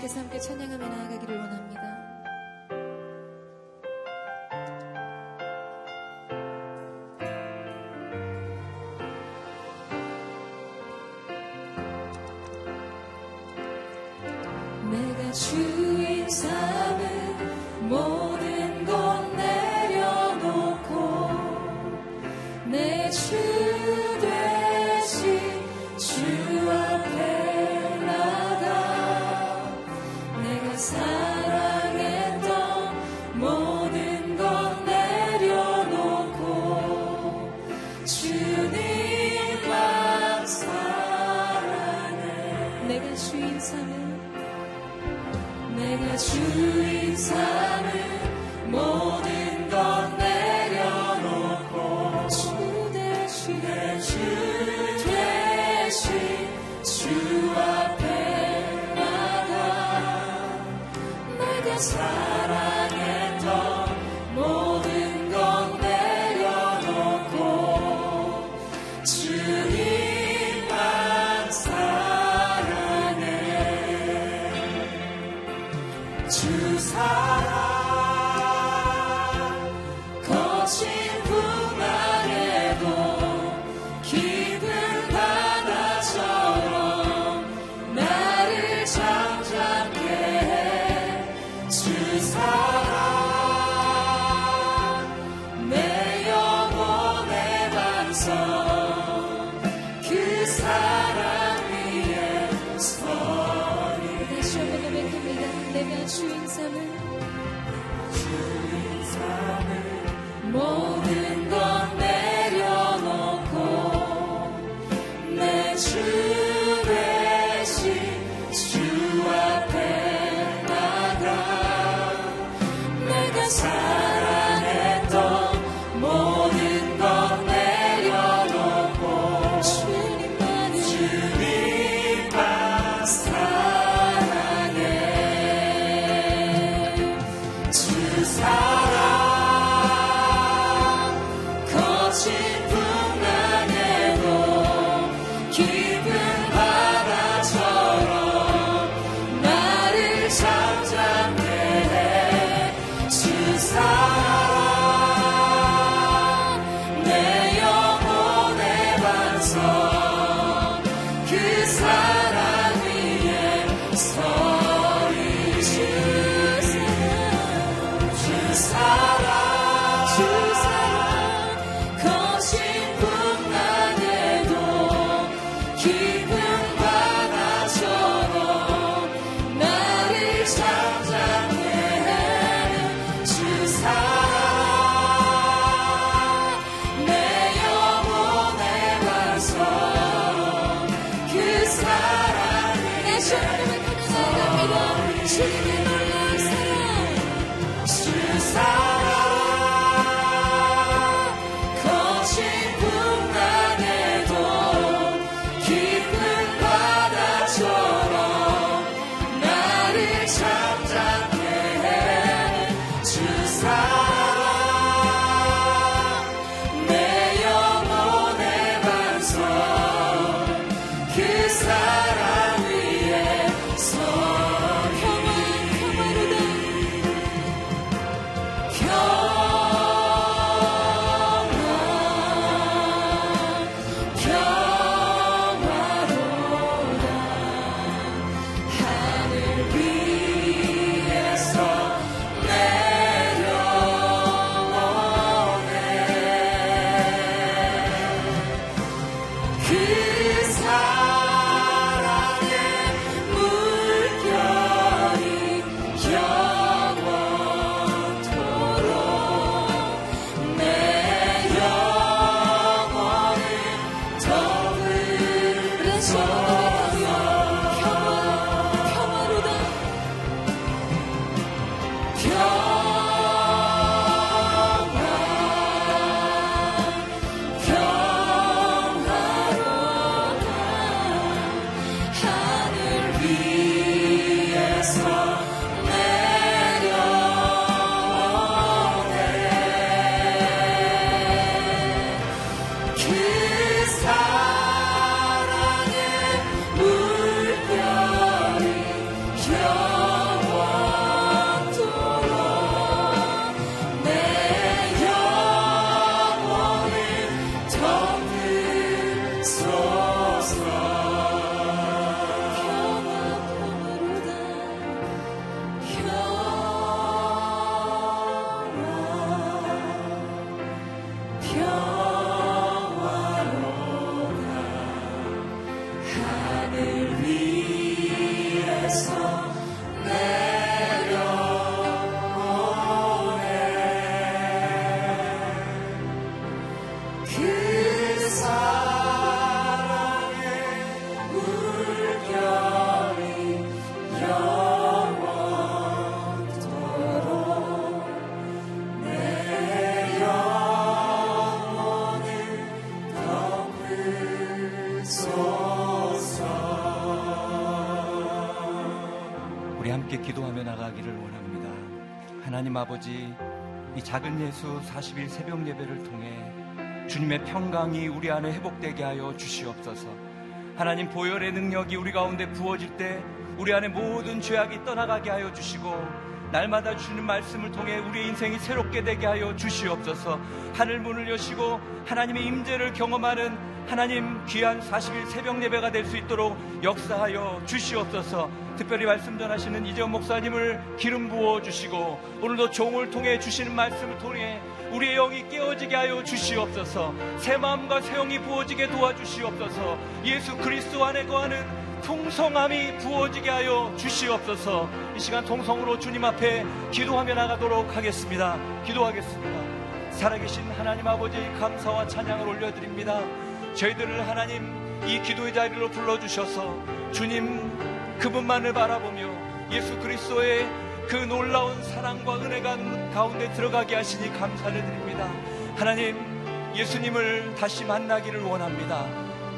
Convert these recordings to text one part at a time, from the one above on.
주께서 함께 찬양하며 나아가기를 작은 예수 40일 새벽 예배를 통해 주님의 평강이 우리 안에 회복되게 하여 주시옵소서. 하나님 보혈의 능력이 우리 가운데 부어질 때 우리 안에 모든 죄악이 떠나가게 하여 주시고 날마다 주는 말씀을 통해 우리의 인생이 새롭게 되게 하여 주시옵소서. 하늘 문을 여시고 하나님의 임재를 경험하는 하나님 귀한 40일 새벽 예배가 될 수 있도록 역사하여 주시옵소서. 특별히 말씀 전하시는 이재원 목사님을 기름 부어 주시고 오늘도 종을 통해 주시는 말씀을 통해 우리의 영이 깨어지게 하여 주시옵소서. 새 마음과 새 영이 부어지게 도와주시옵소서. 예수 그리스도 안에 거하는 풍성함이 부어지게 하여 주시옵소서. 이 시간 통성으로 주님 앞에 기도하며 나가도록 하겠습니다. 기도하겠습니다. 살아계신 하나님 아버지 감사와 찬양을 올려드립니다. 저희들을 하나님 이 기도의 자리로 불러주셔서 주님 그분만을 바라보며 예수 그리스도의 그 놀라운 사랑과 은혜가 가운데 들어가게 하시니 감사를 드립니다. 하나님 예수님을 다시 만나기를 원합니다.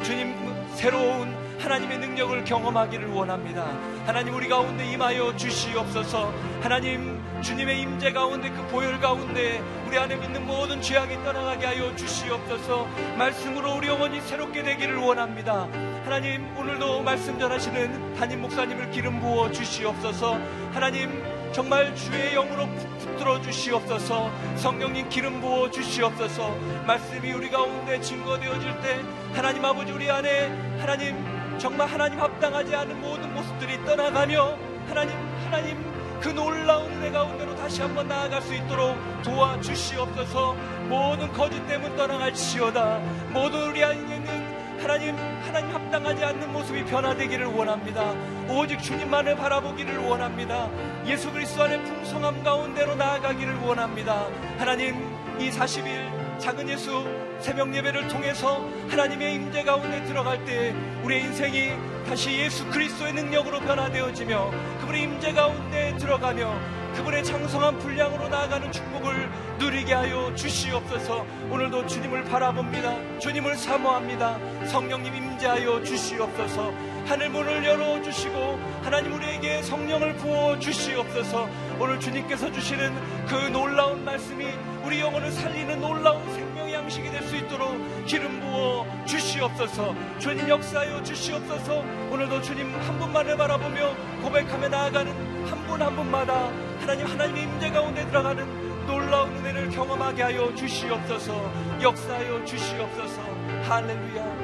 주님 새로운 하나님의 능력을 경험하기를 원합니다. 하나님 우리 가운데 임하여 주시옵소서. 하나님 주님의 임재 가운데 그 보혈 가운데 우리 안에 믿는 모든 죄악이 떠나가게 하여 주시옵소서. 말씀으로 우리 영혼이 새롭게 되기를 원합니다. 하나님 오늘도 말씀 전하시는 담임 목사님을 기름 부어 주시옵소서. 하나님 정말 주의 영으로 붙들어 주시옵소서. 성령님 기름 부어 주시옵소서. 말씀이 우리 가운데 증거되어질 때 하나님 아버지 우리 안에 하나님 정말 하나님 합당하지 않은 모든 모습들이 떠나가며 하나님 하나님 그 놀라운 은혜 가운데로 다시 한번 나아갈 수 있도록 도와주시옵소서. 모든 거짓됨은 떠나갈지어다. 모든 우리 안에 있는 하나님 하나님 합당하지 않는 모습이 변화되기를 원합니다. 오직 주님만을 바라보기를 원합니다. 예수 그리스도 안의 풍성함 가운데로 나아가기를 원합니다. 하나님 이 40일 작은 예수 새벽 예배를 통해서 하나님의 임재 가운데 들어갈 때 우리의 인생이 다시 예수 그리스도의 능력으로 변화되어지며 그분의 임재 가운데 들어가며 그분의 장성한 분량으로 나아가는 축복을 누리게 하여 주시옵소서. 오늘도 주님을 바라봅니다. 주님을 사모합니다. 성령님 임재하여 주시옵소서 하늘 문을 열어주시고 하나님 우리에게 성령을 부어 주시옵소서. 오늘 주님께서 주시는 그 놀라운 말씀이 우리 영혼을 살리는 놀라운 생명 양식이 될 수 있도록 기름 부어 주시옵소서. 주님 역사하여 주시옵소서. 오늘도 주님 한 분만을 바라보며 고백하며 나아가는 한 분한 한 분마다 하나님 하나님의 임재 가운데 들어가는 놀라운 은혜를 경험하게 하여 주시옵소서. 역사하여 주시옵소서. 할렐루야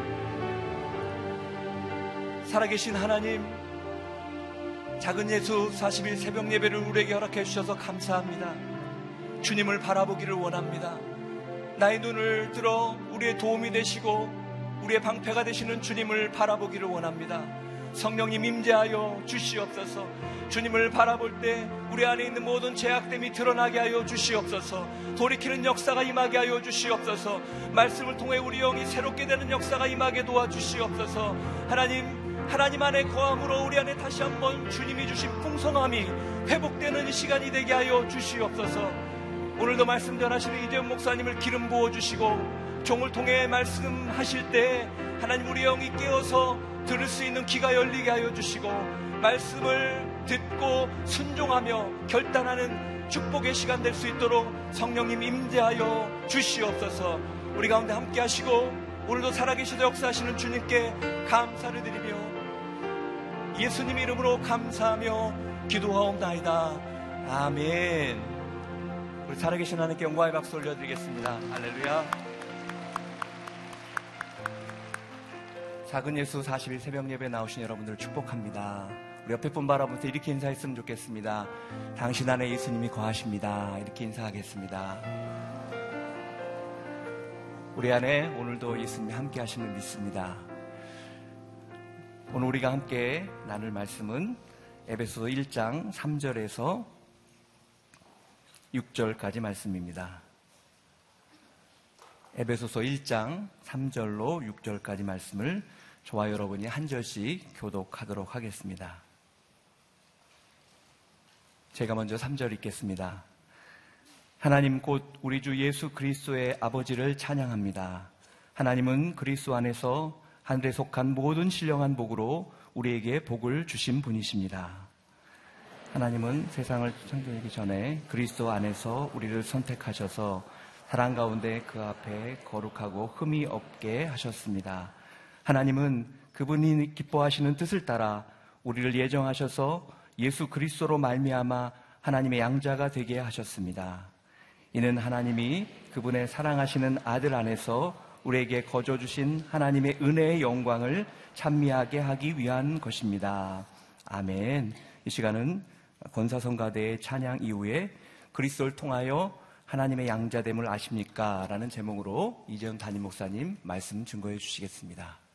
살아계신 하나님 작은 예수 40일 새벽 예배를 우리에게 허락해 주셔서 감사합니다. 주님을 바라보기를 원합니다. 나의 눈을 들어 우리의 도움이 되시고 우리의 방패가 되시는 주님을 바라보기를 원합니다. 성령님 임재하여 주시옵소서. 주님을 바라볼 때 우리 안에 있는 모든 죄악됨이 드러나게 하여 주시옵소서. 돌이키는 역사가 임하게 하여 주시옵소서. 말씀을 통해 우리 영이 새롭게 되는 역사가 임하게 도와주시옵소서. 하나님 하나님 안에 거함으로 우리 안에 다시 한번 주님이 주신 풍성함이 회복되는 시간이 되게 하여 주시옵소서. 오늘도 말씀 전하시는 이재현 목사님을 기름 부어 주시고 종을 통해 말씀하실 때 하나님 우리 영이 깨어서 들을 수 있는 귀가 열리게 하여 주시고 말씀을 듣고 순종하며 결단하는 축복의 시간 될 수 있도록 성령님 임재하여 주시옵소서. 우리 가운데 함께 하시고 오늘도 살아계시도 역사하시는 주님께 감사를 드리며 예수님 이름으로 감사하며 기도하옵나이다 아멘 우리 살아계신 하나님께 영광의 박수 올려드리겠습니다 할렐루야 작은 예수 40일 새벽 예배 나오신 여러분들 축복합니다. 우리 옆에 분 바라보면서 이렇게 인사했으면 좋겠습니다. 당신 안에 예수님이 거하십니다. 이렇게 인사하겠습니다. 우리 안에 오늘도 예수님이 함께 하시는 믿습니다. 오늘 우리가 함께 나눌 말씀은 에베소 1장 3절에서 6절까지 말씀입니다. 에베소서 1장 3절로 6절까지 말씀을 저와 여러분이 한 절씩 교독하도록 하겠습니다. 제가 먼저 3절 읽겠습니다. 하나님 곧 우리 주 예수 그리스도의 아버지를 찬양합니다. 하나님은 그리스도 안에서 하늘에 속한 모든 신령한 복으로 우리에게 복을 주신 분이십니다. 하나님은 세상을 창조하기 전에 그리스도 안에서 우리를 선택하셔서 사랑 가운데 그 앞에 거룩하고 흠이 없게 하셨습니다. 하나님은 그분이 기뻐하시는 뜻을 따라 우리를 예정하셔서 예수 그리스도로 말미암아 하나님의 양자가 되게 하셨습니다. 이는 하나님이 그분의 사랑하시는 아들 안에서 우리에게 거저 주신 하나님의 은혜의 영광을 찬미하게 하기 위한 것입니다. 아멘. 이 시간은 권사성가대의 찬양 이후에 그리스도를 통하여 하나님의 양자됨을 아십니까? 라는 제목으로 이재훈 담임 목사님 말씀 증거해 주시겠습니다.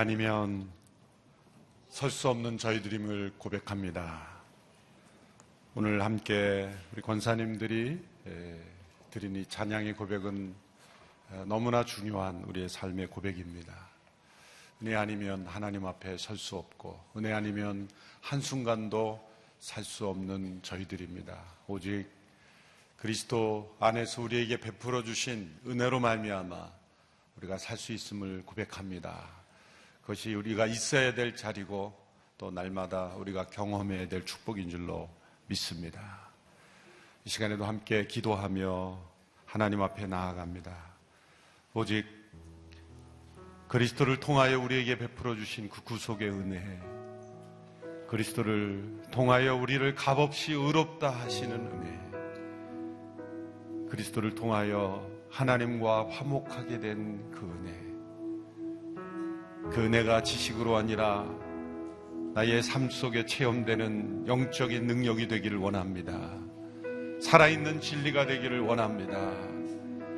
아니면 설 수 없는 저희들임을 고백합니다. 오늘 함께 우리 권사님들이 드린 이 찬양의 고백은 너무나 중요한 우리의 삶의 고백입니다. 은혜 아니면 하나님 앞에 설 수 없고 은혜 아니면 한순간도 살 수 없는 저희들입니다. 오직 그리스도 안에서 우리에게 베풀어 주신 은혜로 말미암아 우리가 살 수 있음을 고백합니다. 그것이 우리가 있어야 될 자리고 또 날마다 우리가 경험해야 될 축복인 줄로 믿습니다. 이 시간에도 함께 기도하며 하나님 앞에 나아갑니다. 오직 그리스도를 통하여 우리에게 베풀어 주신 그 구속의 은혜, 그리스도를 통하여 우리를 값없이 의롭다 하시는 은혜, 그리스도를 통하여 하나님과 화목하게 된 그 은혜, 그 은혜가 지식으로 아니라 나의 삶 속에 체험되는 영적인 능력이 되기를 원합니다. 살아있는 진리가 되기를 원합니다.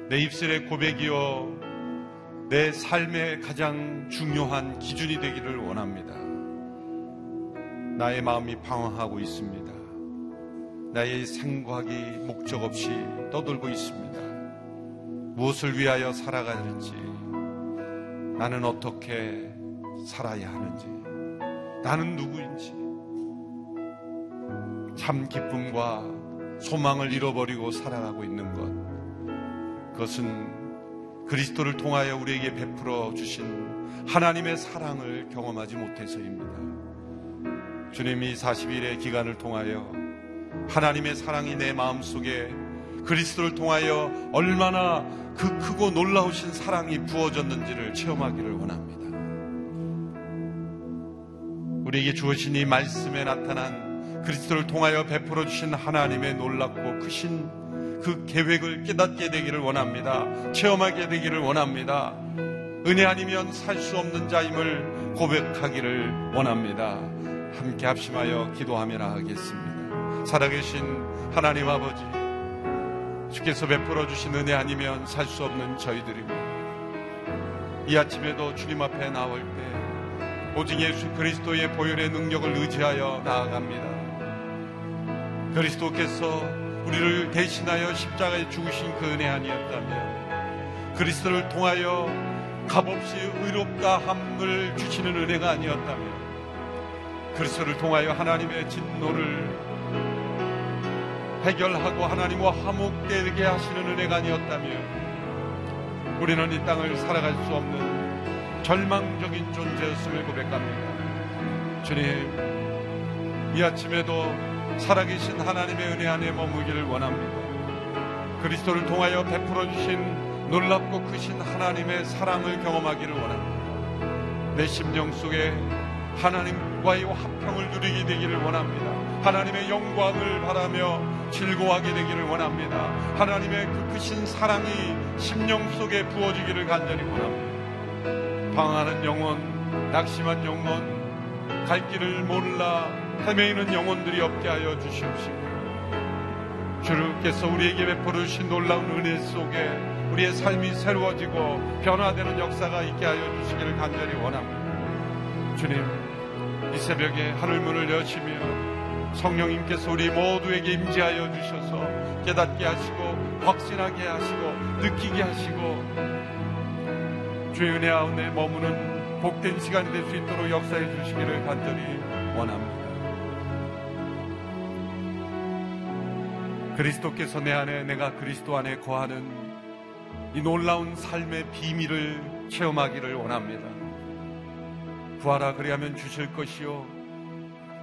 내 입술의 고백이요. 내 삶의 가장 중요한 기준이 되기를 원합니다. 나의 마음이 방황하고 있습니다. 나의 생각이 목적 없이 떠돌고 있습니다. 무엇을 위하여 살아가는지, 나는 어떻게 살아야 하는지, 나는 누구인지, 참 기쁨과 소망을 잃어버리고 살아가고 있는 것, 그것은 그리스도를 통하여 우리에게 베풀어 주신 하나님의 사랑을 경험하지 못해서입니다. 주님이 40일의 기간을 통하여 하나님의 사랑이 내 마음속에 그리스도를 통하여 얼마나 그 크고 놀라우신 사랑이 부어졌는지를 체험하기를 원합니다. 우리에게 주어진 이 말씀에 나타난 그리스도를 통하여 베풀어 주신 하나님의 놀랍고 크신 그 계획을 깨닫게 되기를 원합니다. 체험하게 되기를 원합니다. 은혜 아니면 살 수 없는 자임을 고백하기를 원합니다. 함께 합심하여 기도하며 나가겠습니다. 살아계신 하나님 아버지, 주께서 베풀어 주신 은혜 아니면 살 수 없는 저희들입니다. 이 아침에도 주님 앞에 나올 때 오직 예수 그리스도의 보혈의 능력을 의지하여 나아갑니다. 그리스도께서 우리를 대신하여 십자가에 죽으신 그 은혜 아니었다면 그리스도를 통하여 값없이 의롭다 함을 주시는 은혜가 아니었다면 그리스도를 통하여 하나님의 진노를 해결하고 하나님과 화목되게 하시는 은혜가 아니었다면 우리는 이 땅을 살아갈 수 없는 절망적인 존재였음을 고백합니다. 주님, 이 아침에도 살아계신 하나님의 은혜 안에 머무기를 원합니다. 그리스도를 통하여 베풀어 주신 놀랍고 크신 하나님의 사랑을 경험하기를 원합니다. 내 심령 속에 하나님과의 화평을 누리게 되기를 원합니다. 하나님의 영광을 바라며 즐거워하게 되기를 원합니다. 하나님의 그 크신 사랑이 심령 속에 부어지기를 간절히 원합니다. 방황하는 영혼, 낙심한 영혼, 갈 길을 몰라 헤매이는 영혼들이 없게 하여 주시옵시고 주께서 우리에게 베풀어 주신 놀라운 은혜 속에 우리의 삶이 새로워지고 변화되는 역사가 있게 하여 주시기를 간절히 원합니다. 주님, 이 새벽에 하늘 문을 여시며 성령님께서 우리 모두에게 임재하여 주셔서 깨닫게 하시고 확신하게 하시고 느끼게 하시고 주의 은혜 가운데 머무는 복된 시간이 될 수 있도록 역사해 주시기를 간절히 원합니다. 그리스도께서 내 안에 내가 그리스도 안에 거하는 이 놀라운 삶의 비밀을 체험하기를 원합니다. 구하라 그리하면 주실 것이요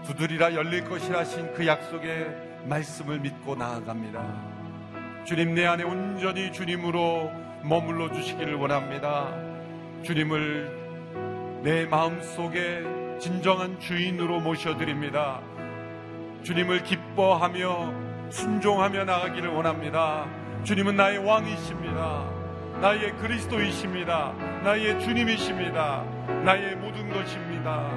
두드리라 열릴 것이라 하신 그 약속의 말씀을 믿고 나아갑니다. 주님 내 안에 온전히 주님으로 머물러 주시기를 원합니다. 주님을 내 마음 속에 진정한 주인으로 모셔드립니다. 주님을 기뻐하며 순종하며 나가기를 원합니다. 주님은 나의 왕이십니다. 나의 그리스도이십니다. 나의 주님이십니다. 나의 모든 것입니다.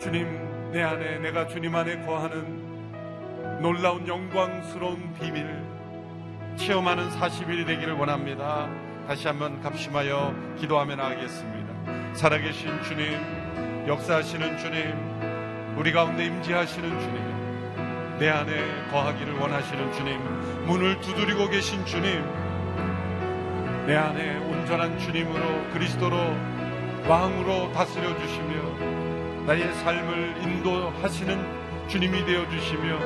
주님 내 안에 내가 주님 안에 거하는 놀라운 영광스러운 비밀 체험하는 40일이 되기를 원합니다. 다시 한번 갑심하여 기도하며 나가겠습니다. 살아계신 주님, 역사하시는 주님, 우리 가운데 임재하시는 주님, 내 안에 거하기를 원하시는 주님, 문을 두드리고 계신 주님, 내 안에 온전한 주님으로 그리스도로 왕으로 다스려 주시며 나의 삶을 인도하시는 주님이 되어 주시며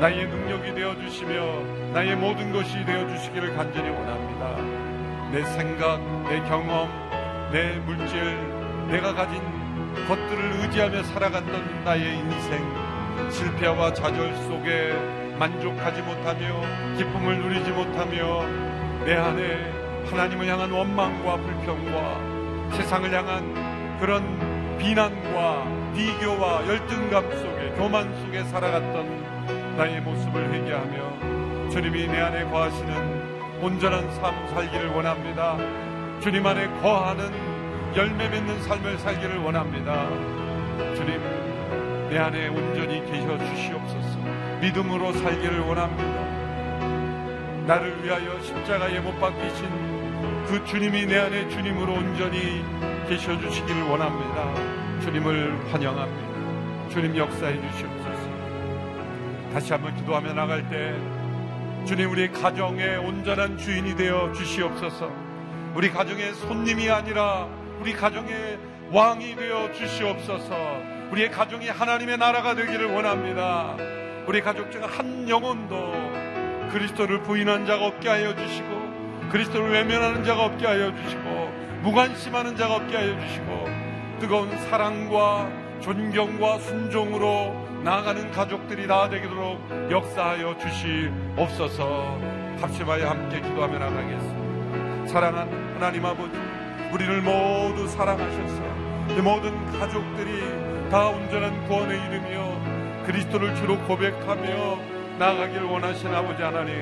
나의 능력이 되어 주시며 나의 모든 것이 되어 주시기를 간절히 원합니다. 내 생각, 내 경험, 내 물질, 내가 가진 것들을 의지하며 살아갔던 나의 인생 실패와 좌절 속에 만족하지 못하며 기쁨을 누리지 못하며 내 안에 하나님을 향한 원망과 불평과 세상을 향한 그런 비난과 비교와 열등감 속에 교만 속에 살아갔던 나의 모습을 회개하며 주님이 내 안에 거하시는 온전한 삶 살기를 원합니다. 주님 안에 거하는 열매 맺는 삶을 살기를 원합니다. 주님 내 안에 온전히 계셔 주시옵소서. 믿음으로 살기를 원합니다. 나를 위하여 십자가에 못 박히신 그 주님이 내 안에 주님으로 온전히 계셔 주시기를 원합니다. 주님을 환영합니다. 주님 역사해 주시옵소서. 다시 한번 기도하며 나갈 때 주님 우리 가정의 온전한 주인이 되어 주시옵소서. 우리 가정의 손님이 아니라 우리 가정의 왕이 되어 주시옵소서. 우리의 가정이 하나님의 나라가 되기를 원합니다. 우리 가족 중 한 영혼도 그리스도를 부인한 자가 없게 하여 주시고 그리스도를 외면하는 자가 없게 하여 주시고 무관심하는 자가 없게 하여 주시고 뜨거운 사랑과 존경과 순종으로 나아가는 가족들이 다 되도록 역사하여 주시옵소서. 합심하여 함께 기도하며 나가겠습니다. 사랑하는 하나님 아버지 우리를 모두 사랑하셔서 이 모든 가족들이 다 온전한 구원에 이르며 그리스도를 주로 고백하며 나아가기를 원하신 아버지 하나님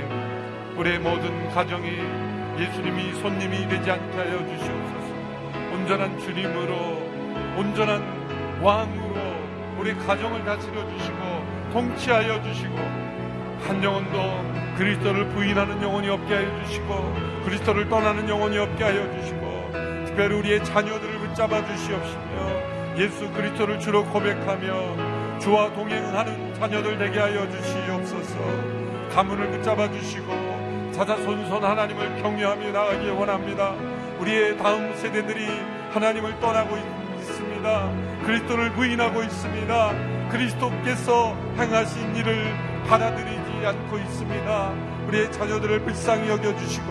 우리의 모든 가정이 예수님이 손님이 되지 않게 하여 주시옵소서. 온전한 주님으로 온전한 왕으로 우리 가정을 다스려 주시고 통치하여 주시고 한 영혼도 그리스도를 부인하는 영혼이 없게 하여 주시고 그리스도를 떠나는 영혼이 없게 하여 주시고 특별히 우리의 자녀들을 붙잡아 주시옵시며 예수 그리스도를 주로 고백하며 주와 동행하는 자녀들 되게 하여 주시옵소서. 가문을 붙잡아 주시고 자자손손 하나님을 경외하며 나가기 원합니다. 우리의 다음 세대들이 하나님을 떠나고 있 습니다. 그리스도를 부인하고 있습니다. 그리스도께서 행하신 일을 받아들이지 않고 있습니다. 우리의 자녀들을 불쌍히 여겨주시고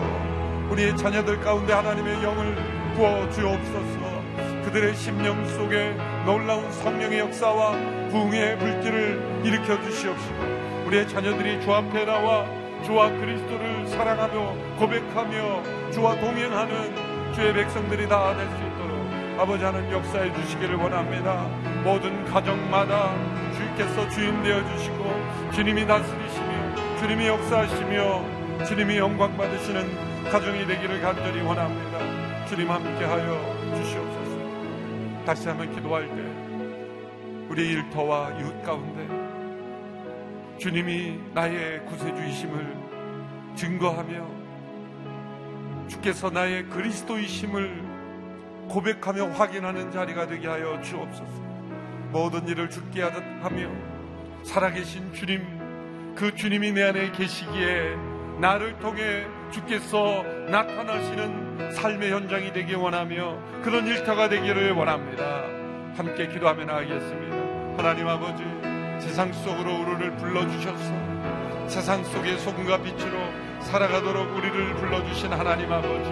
우리의 자녀들 가운데 하나님의 영을 부어 주옵소서. 그들의 심령 속에 놀라운 성령의 역사와 부흥의 불길을 일으켜 주시옵시고 우리의 자녀들이 주 앞에 나와 주와 그리스도를 사랑하며 고백하며 주와 동행하는 주의 백성들이 다 될 수 있도록 아버지 하나님 역사해 주시기를 원합니다. 모든 가정마다 주께서 주인 되어 주시고 주님이 다스리시며 주님이 역사하시며 주님이 영광 받으시는 가정이 되기를 간절히 원합니다. 주님 함께하여 주시옵소서. 다시 한번 기도할 때 우리 일터와 이웃 가운데 주님이 나의 구세주이심을 증거하며 주께서 나의 그리스도이심을 고백하며 확인하는 자리가 되게 하여 주옵소서. 모든 일을 죽게 하며 살아계신 주님, 그 주님이 내 안에 계시기에 나를 통해 주께서 나타나시는 삶의 현장이 되기 원하며 그런 일터가 되기를 원합니다. 함께 기도하며 나가겠습니다. 하나님 아버지, 세상 속으로 우리를 불러주셔서 세상 속의 소금과 빛으로 살아가도록 우리를 불러주신 하나님 아버지,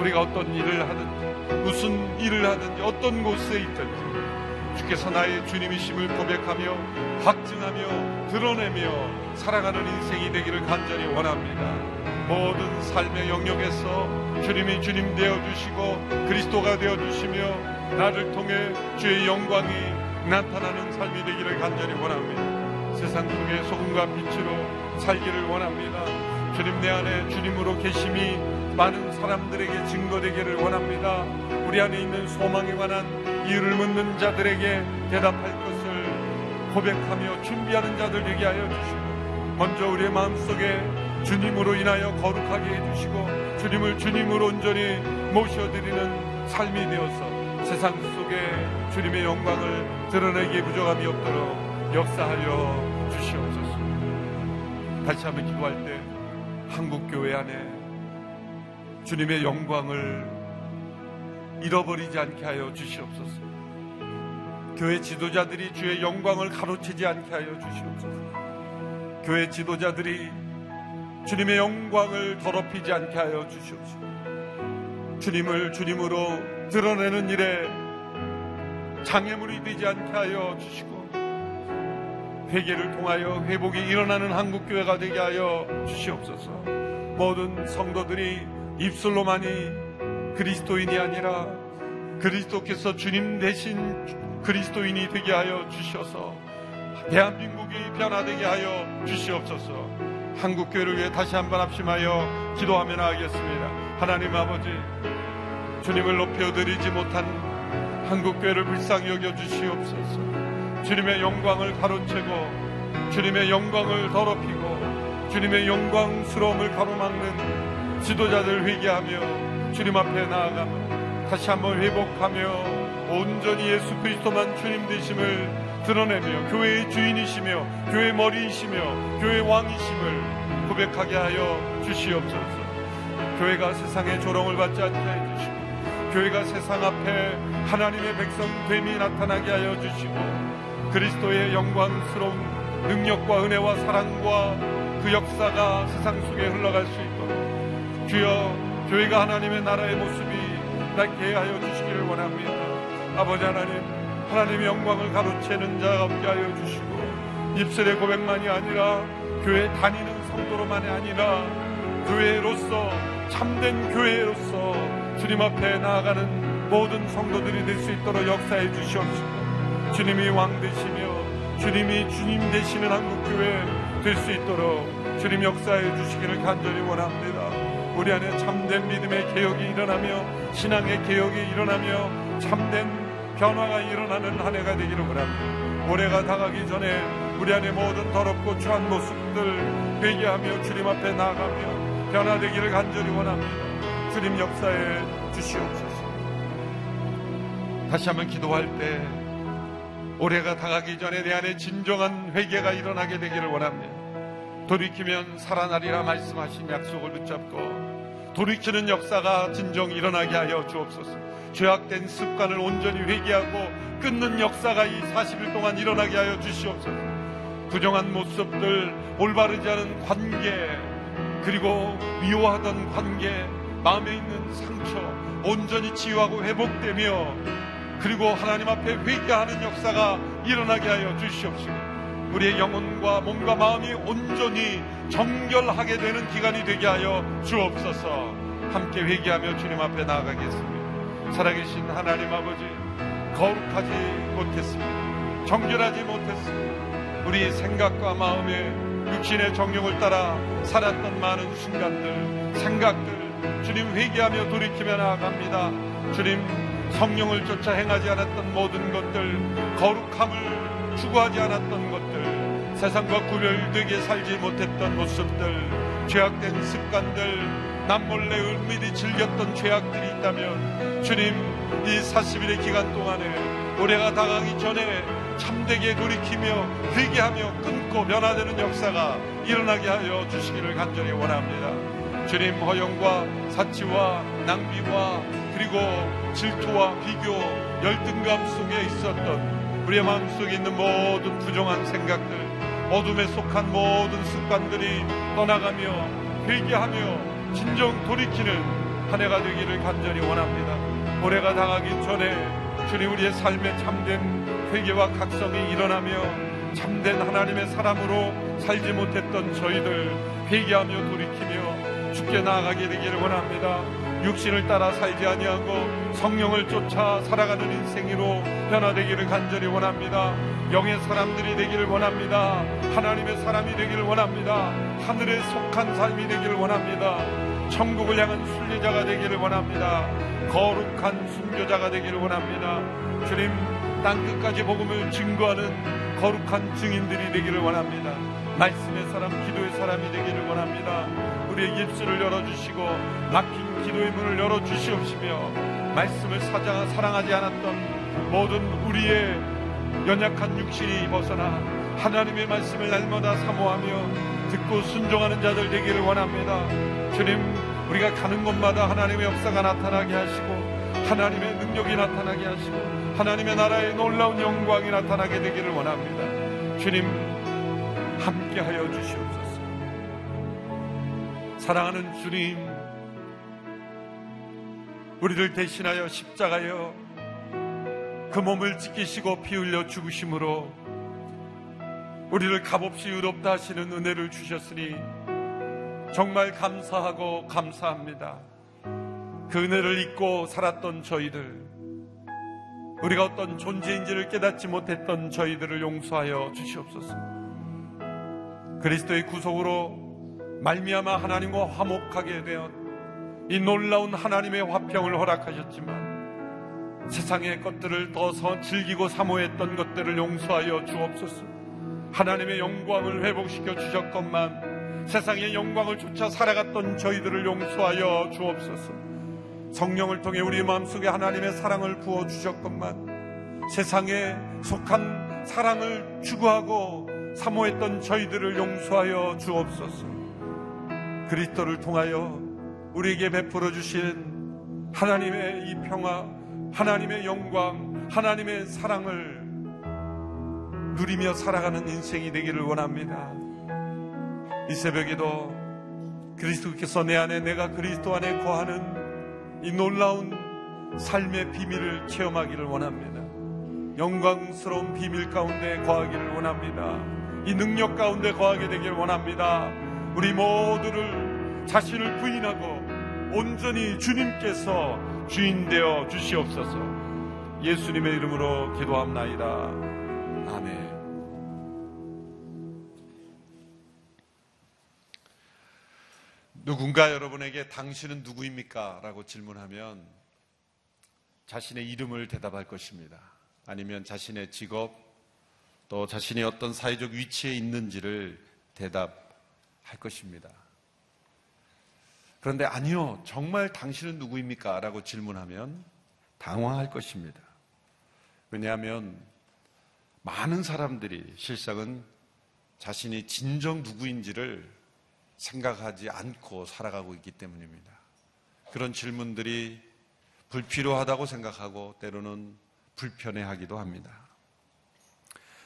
우리가 어떤 일을 하든지, 무슨 일을 하든지, 어떤 곳에 있든지, 주께서 나의 주님이심을 고백하며 확증하며 드러내며 살아가는 인생이 되기를 간절히 원합니다. 모든 삶의 영역에서 주님이 주님 되어 주시고 그리스도가 되어 주시며 나를 통해 주의 영광이 나타나는 삶이 되기를 간절히 원합니다. 세상 속에 소금과 빛으로 살기를 원합니다. 주님 내 안에 주님으로 계심이 많은 사람들에게 증거되기를 원합니다. 우리 안에 있는 소망에 관한 이유를 묻는 자들에게 대답할 것을 고백하며 준비하는 자들 되게 하여 주시고 먼저 우리의 마음속에 주님으로 인하여 거룩하게 해주시고 주님을 주님으로 온전히 모셔드리는 삶이 되어서 세상 속에 주님의 영광을 드러내기에 부족함이 없도록 역사하여 주시옵소서. 다시 한번 기도할 때 한국 교회 안에 주님의 영광을 잃어버리지 않게 하여 주시옵소서. 교회 지도자들이 주의 영광을 가로채지 않게 하여 주시옵소서. 교회 지도자들이 주님의 영광을 더럽히지 않게 하여 주시옵소서. 주님을 주님으로 드러내는 일에 장애물이 되지 않게 하여 주시고 회개를 통하여 회복이 일어나는 한국교회가 되게 하여 주시옵소서. 모든 성도들이 입술로만이 그리스도인이 아니라 그리스도께서 주님 대신 그리스도인이 되게 하여 주셔서 대한민국이 변화되게 하여 주시옵소서. 한국교회를 위해 다시 한번 합심하여 기도하며 나가겠습니다. 하나님 아버지, 주님을 높여드리지 못한 한국교회를 불쌍히 여겨 주시옵소서. 주님의 영광을 가로채고 주님의 영광을 더럽히고 주님의 영광스러움을 가로막는 지도자들 회개하며 주님 앞에 나아가며 다시 한번 회복하며 온전히 예수 그리스도만 주님 되심을 드러내며 교회의 주인이시며 교회 머리이시며 교회 왕이심을 고백하게 하여 주시옵소서. 교회가 세상의 조롱을 받지 않게 해 주시고 교회가 세상 앞에 하나님의 백성 됨이 나타나게 하여 주시고 그리스도의 영광스러운 능력과 은혜와 사랑과 그 역사가 세상 속에 흘러갈 수 주여 교회가 하나님의 나라의 모습이 낫게 하여 주시기를 원합니다. 아버지 하나님 하나님의 영광을 가로채는 자가 없게 하여 주시고 입술의 고백만이 아니라 교회 다니는 성도로만이 아니라 교회로서 참된 교회로서 주님 앞에 나아가는 모든 성도들이 될 수 있도록 역사해 주시옵시고 주님이 왕 되시며 주님이 주님 되시는 한국교회 될 수 있도록 주님 역사해 주시기를 간절히 원합니다. 우리 안에 참된 믿음의 개혁이 일어나며 신앙의 개혁이 일어나며 참된 변화가 일어나는 한 해가 되기를 원합니다. 올해가 다가기 전에 우리 안에 모든 더럽고 추한 모습들 회개하며 주님 앞에 나아가며 변화되기를 간절히 원합니다. 주님 역사에 주시옵소서. 다시 한번 기도할 때 올해가 다가기 전에 내 안에 진정한 회개가 일어나게 되기를 원합니다. 돌이키면 살아나리라 말씀하신 약속을 붙잡고 돌이키는 역사가 진정 일어나게 하여 주옵소서. 죄악된 습관을 온전히 회개하고 끊는 역사가 이 40일 동안 일어나게 하여 주시옵소서. 부정한 모습들, 올바르지 않은 관계, 그리고 미워하던 관계, 마음에 있는 상처, 온전히 치유하고 회복되며 그리고 하나님 앞에 회개하는 역사가 일어나게 하여 주시옵시고 우리의 영혼과 몸과 마음이 온전히 정결하게 되는 기간이 되게 하여 주옵소서. 함께 회개하며 주님 앞에 나아가겠습니다. 살아계신 하나님 아버지 거룩하지 못했습니다. 정결하지 못했습니다. 우리 생각과 마음에 육신의 정욕을 따라 살았던 많은 순간들 생각들 주님 회개하며 돌이키며 나아갑니다. 주님 성령을 쫓아 행하지 않았던 모든 것들, 거룩함을 추구하지 않았던 것들, 세상과 구별되게 살지 못했던 모습들, 죄악된 습관들, 남몰래 은밀히 즐겼던 죄악들이 있다면 주님 이 40일의 기간 동안에 올해가 다가기 전에 참되게 돌이키며 회개하며 끊고 변화되는 역사가 일어나게 하여 주시기를 간절히 원합니다. 주님 허영과 사치와 낭비와 그리고 질투와 비교, 열등감 속에 있었던 우리의 마음속에 있는 모든 부정한 생각들, 어둠에 속한 모든 습관들이 떠나가며 회개하며 진정 돌이키는 한 해가 되기를 간절히 원합니다. 올해가 당하기 전에 주님 우리의 삶에 참된 회개와 각성이 일어나며 참된 하나님의 사람으로 살지 못했던 저희들 회개하며 돌이키며 죽게 나아가게 되기를 원합니다. 육신을 따라 살지 아니하고 성령을 쫓아 살아가는 인생으로 변화되기를 간절히 원합니다. 영의 사람들이 되기를 원합니다. 하나님의 사람이 되기를 원합니다. 하늘에 속한 삶이 되기를 원합니다. 천국을 향한 순례자가 되기를 원합니다. 거룩한 순교자가 되기를 원합니다. 주님 땅 끝까지 복음을 증거하는 거룩한 증인들이 되기를 원합니다. 말씀의 사람, 기도의 사람이 되기를 원합니다. 우리의 입술을 열어주시고 막힌 기도의 문을 열어주시옵시며 말씀을 사장, 사랑하지 않았던 모든 우리의 연약한 육신이 벗어나 하나님의 말씀을 날마다 사모하며 듣고 순종하는 자들 되기를 원합니다. 주님, 우리가 가는 곳마다 하나님의 역사가 나타나게 하시고 하나님의 능력이 나타나게 하시고 하나님의 나라의 놀라운 영광이 나타나게 되기를 원합니다. 주님, 함께하여 주시옵소서. 사랑하는 주님, 우리를 대신하여 십자가여 그 몸을 지키시고 피 흘려 죽으심으로 우리를 값없이 의롭다 하시는 은혜를 주셨으니 정말 감사하고 감사합니다. 그 은혜를 잊고 살았던 저희들, 우리가 어떤 존재인지를 깨닫지 못했던 저희들을 용서하여 주시옵소서. 그리스도의 구속으로 말미암아 하나님과 화목하게 되었 이 놀라운 하나님의 화평을 허락하셨지만 세상의 것들을 더 즐기고 사모했던 것들을 용서하여 주옵소서. 하나님의 영광을 회복시켜 주셨건만 세상의 영광을 쫓아 살아갔던 저희들을 용서하여 주옵소서. 성령을 통해 우리 마음속에 하나님의 사랑을 부어 주셨건만 세상에 속한 사랑을 추구하고 사모했던 저희들을 용서하여 주옵소서. 그리스도를 통하여 우리에게 베풀어 주신 하나님의 이 평화, 하나님의 영광, 하나님의 사랑을 누리며 살아가는 인생이 되기를 원합니다. 이 새벽에도 그리스도께서 내 안에 내가 그리스도 안에 거하는 이 놀라운 삶의 비밀을 체험하기를 원합니다. 영광스러운 비밀 가운데 거하기를 원합니다. 이 능력 가운데 거하게 되기를 원합니다. 우리 모두를 자신을 부인하고 온전히 주님께서 주인 되어 주시옵소서. 예수님의 이름으로 기도합나이다. 아멘. 누군가 여러분에게 당신은 누구입니까? 라고 질문하면 자신의 이름을 대답할 것입니다. 아니면 자신의 직업, 또 자신이 어떤 사회적 위치에 있는지를 대답 할 것입니다. 그런데 아니요, 정말 당신은 누구입니까? 라고 질문하면 당황할 것입니다. 왜냐하면 많은 사람들이 실상은 자신이 진정 누구인지를 생각하지 않고 살아가고 있기 때문입니다. 그런 질문들이 불필요하다고 생각하고 때로는 불편해하기도 합니다.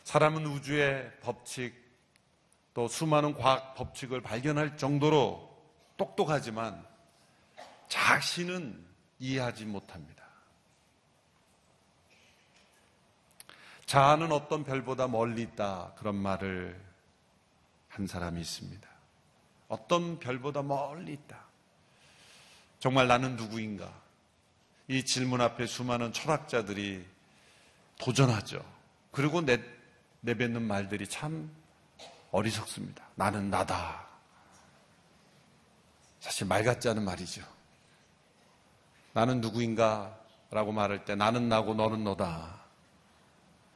사람은 우주의 법칙 또 수많은 과학 법칙을 발견할 정도로 똑똑하지만 자신은 이해하지 못합니다. 자아는 어떤 별보다 멀리 있다. 그런 말을 한 사람이 있습니다. 어떤 별보다 멀리 있다. 정말 나는 누구인가? 이 질문 앞에 수많은 철학자들이 도전하죠. 그리고 내, 내뱉는 말들이 참 어리석습니다. 나는 나다. 사실 말 같지 않은 말이죠. 나는 누구인가? 라고 말할 때 나는 나고 너는 너다.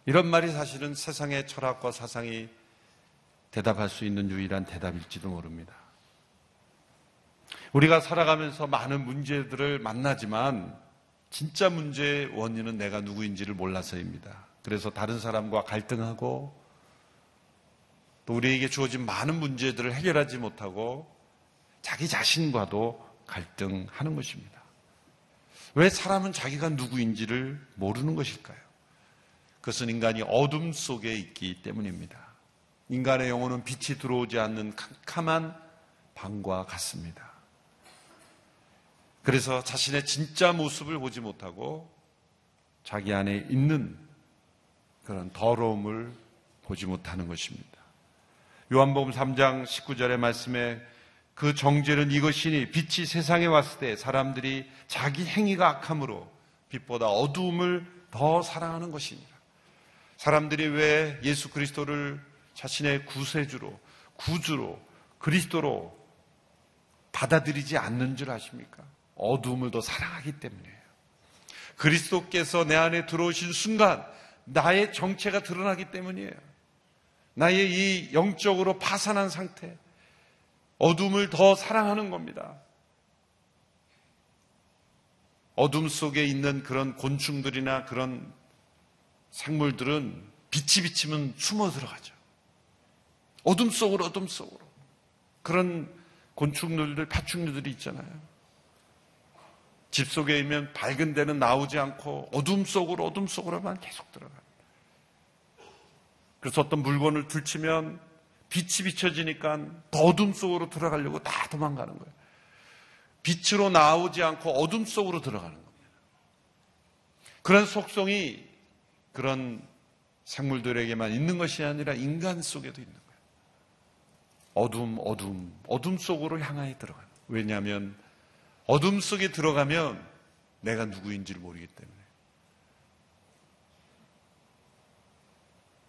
이런 말이 사실은 세상의 철학과 사상이 대답할 수 있는 유일한 대답일지도 모릅니다. 우리가 살아가면서 많은 문제들을 만나지만 진짜 문제의 원인은 내가 누구인지를 몰라서입니다. 그래서 다른 사람과 갈등하고 또 우리에게 주어진 많은 문제들을 해결하지 못하고 자기 자신과도 갈등하는 것입니다. 왜 사람은 자기가 누구인지를 모르는 것일까요? 그것은 인간이 어둠 속에 있기 때문입니다. 인간의 영혼은 빛이 들어오지 않는 캄캄한 방과 같습니다. 그래서 자신의 진짜 모습을 보지 못하고 자기 안에 있는 그런 더러움을 보지 못하는 것입니다. 요한복음 3장 19절의 말씀에 그 정죄는 이것이니 빛이 세상에 왔을 때 사람들이 자기 행위가 악함으로 빛보다 어두움을 더 사랑하는 것입니다. 사람들이 왜 예수 그리스도를 자신의 구세주로, 구주로, 그리스도로 받아들이지 않는 줄 아십니까? 어두움을 더 사랑하기 때문이에요. 그리스도께서 내 안에 들어오신 순간 나의 정체가 드러나기 때문이에요. 나의 이 영적으로 파산한 상태, 어둠을 더 사랑하는 겁니다. 어둠 속에 있는 그런 곤충들이나 그런 생물들은 빛이 비치면 숨어 들어가죠. 어둠 속으로 어둠 속으로. 그런 곤충들들, 파충류들이 있잖아요. 집 속에 있면 밝은 데는 나오지 않고 어둠 속으로 어둠 속으로만 계속 들어갑니다. 그래서 어떤 물건을 들치면 빛이 비춰지니까 더 어둠 속으로 들어가려고 다 도망가는 거예요. 빛으로 나오지 않고 어둠 속으로 들어가는 겁니다. 그런 속성이 그런 생물들에게만 있는 것이 아니라 인간 속에도 있는 거예요. 어둠, 어둠, 어둠 속으로 향하여 들어가는. 왜냐하면 어둠 속에 들어가면 내가 누구인지를 모르기 때문에.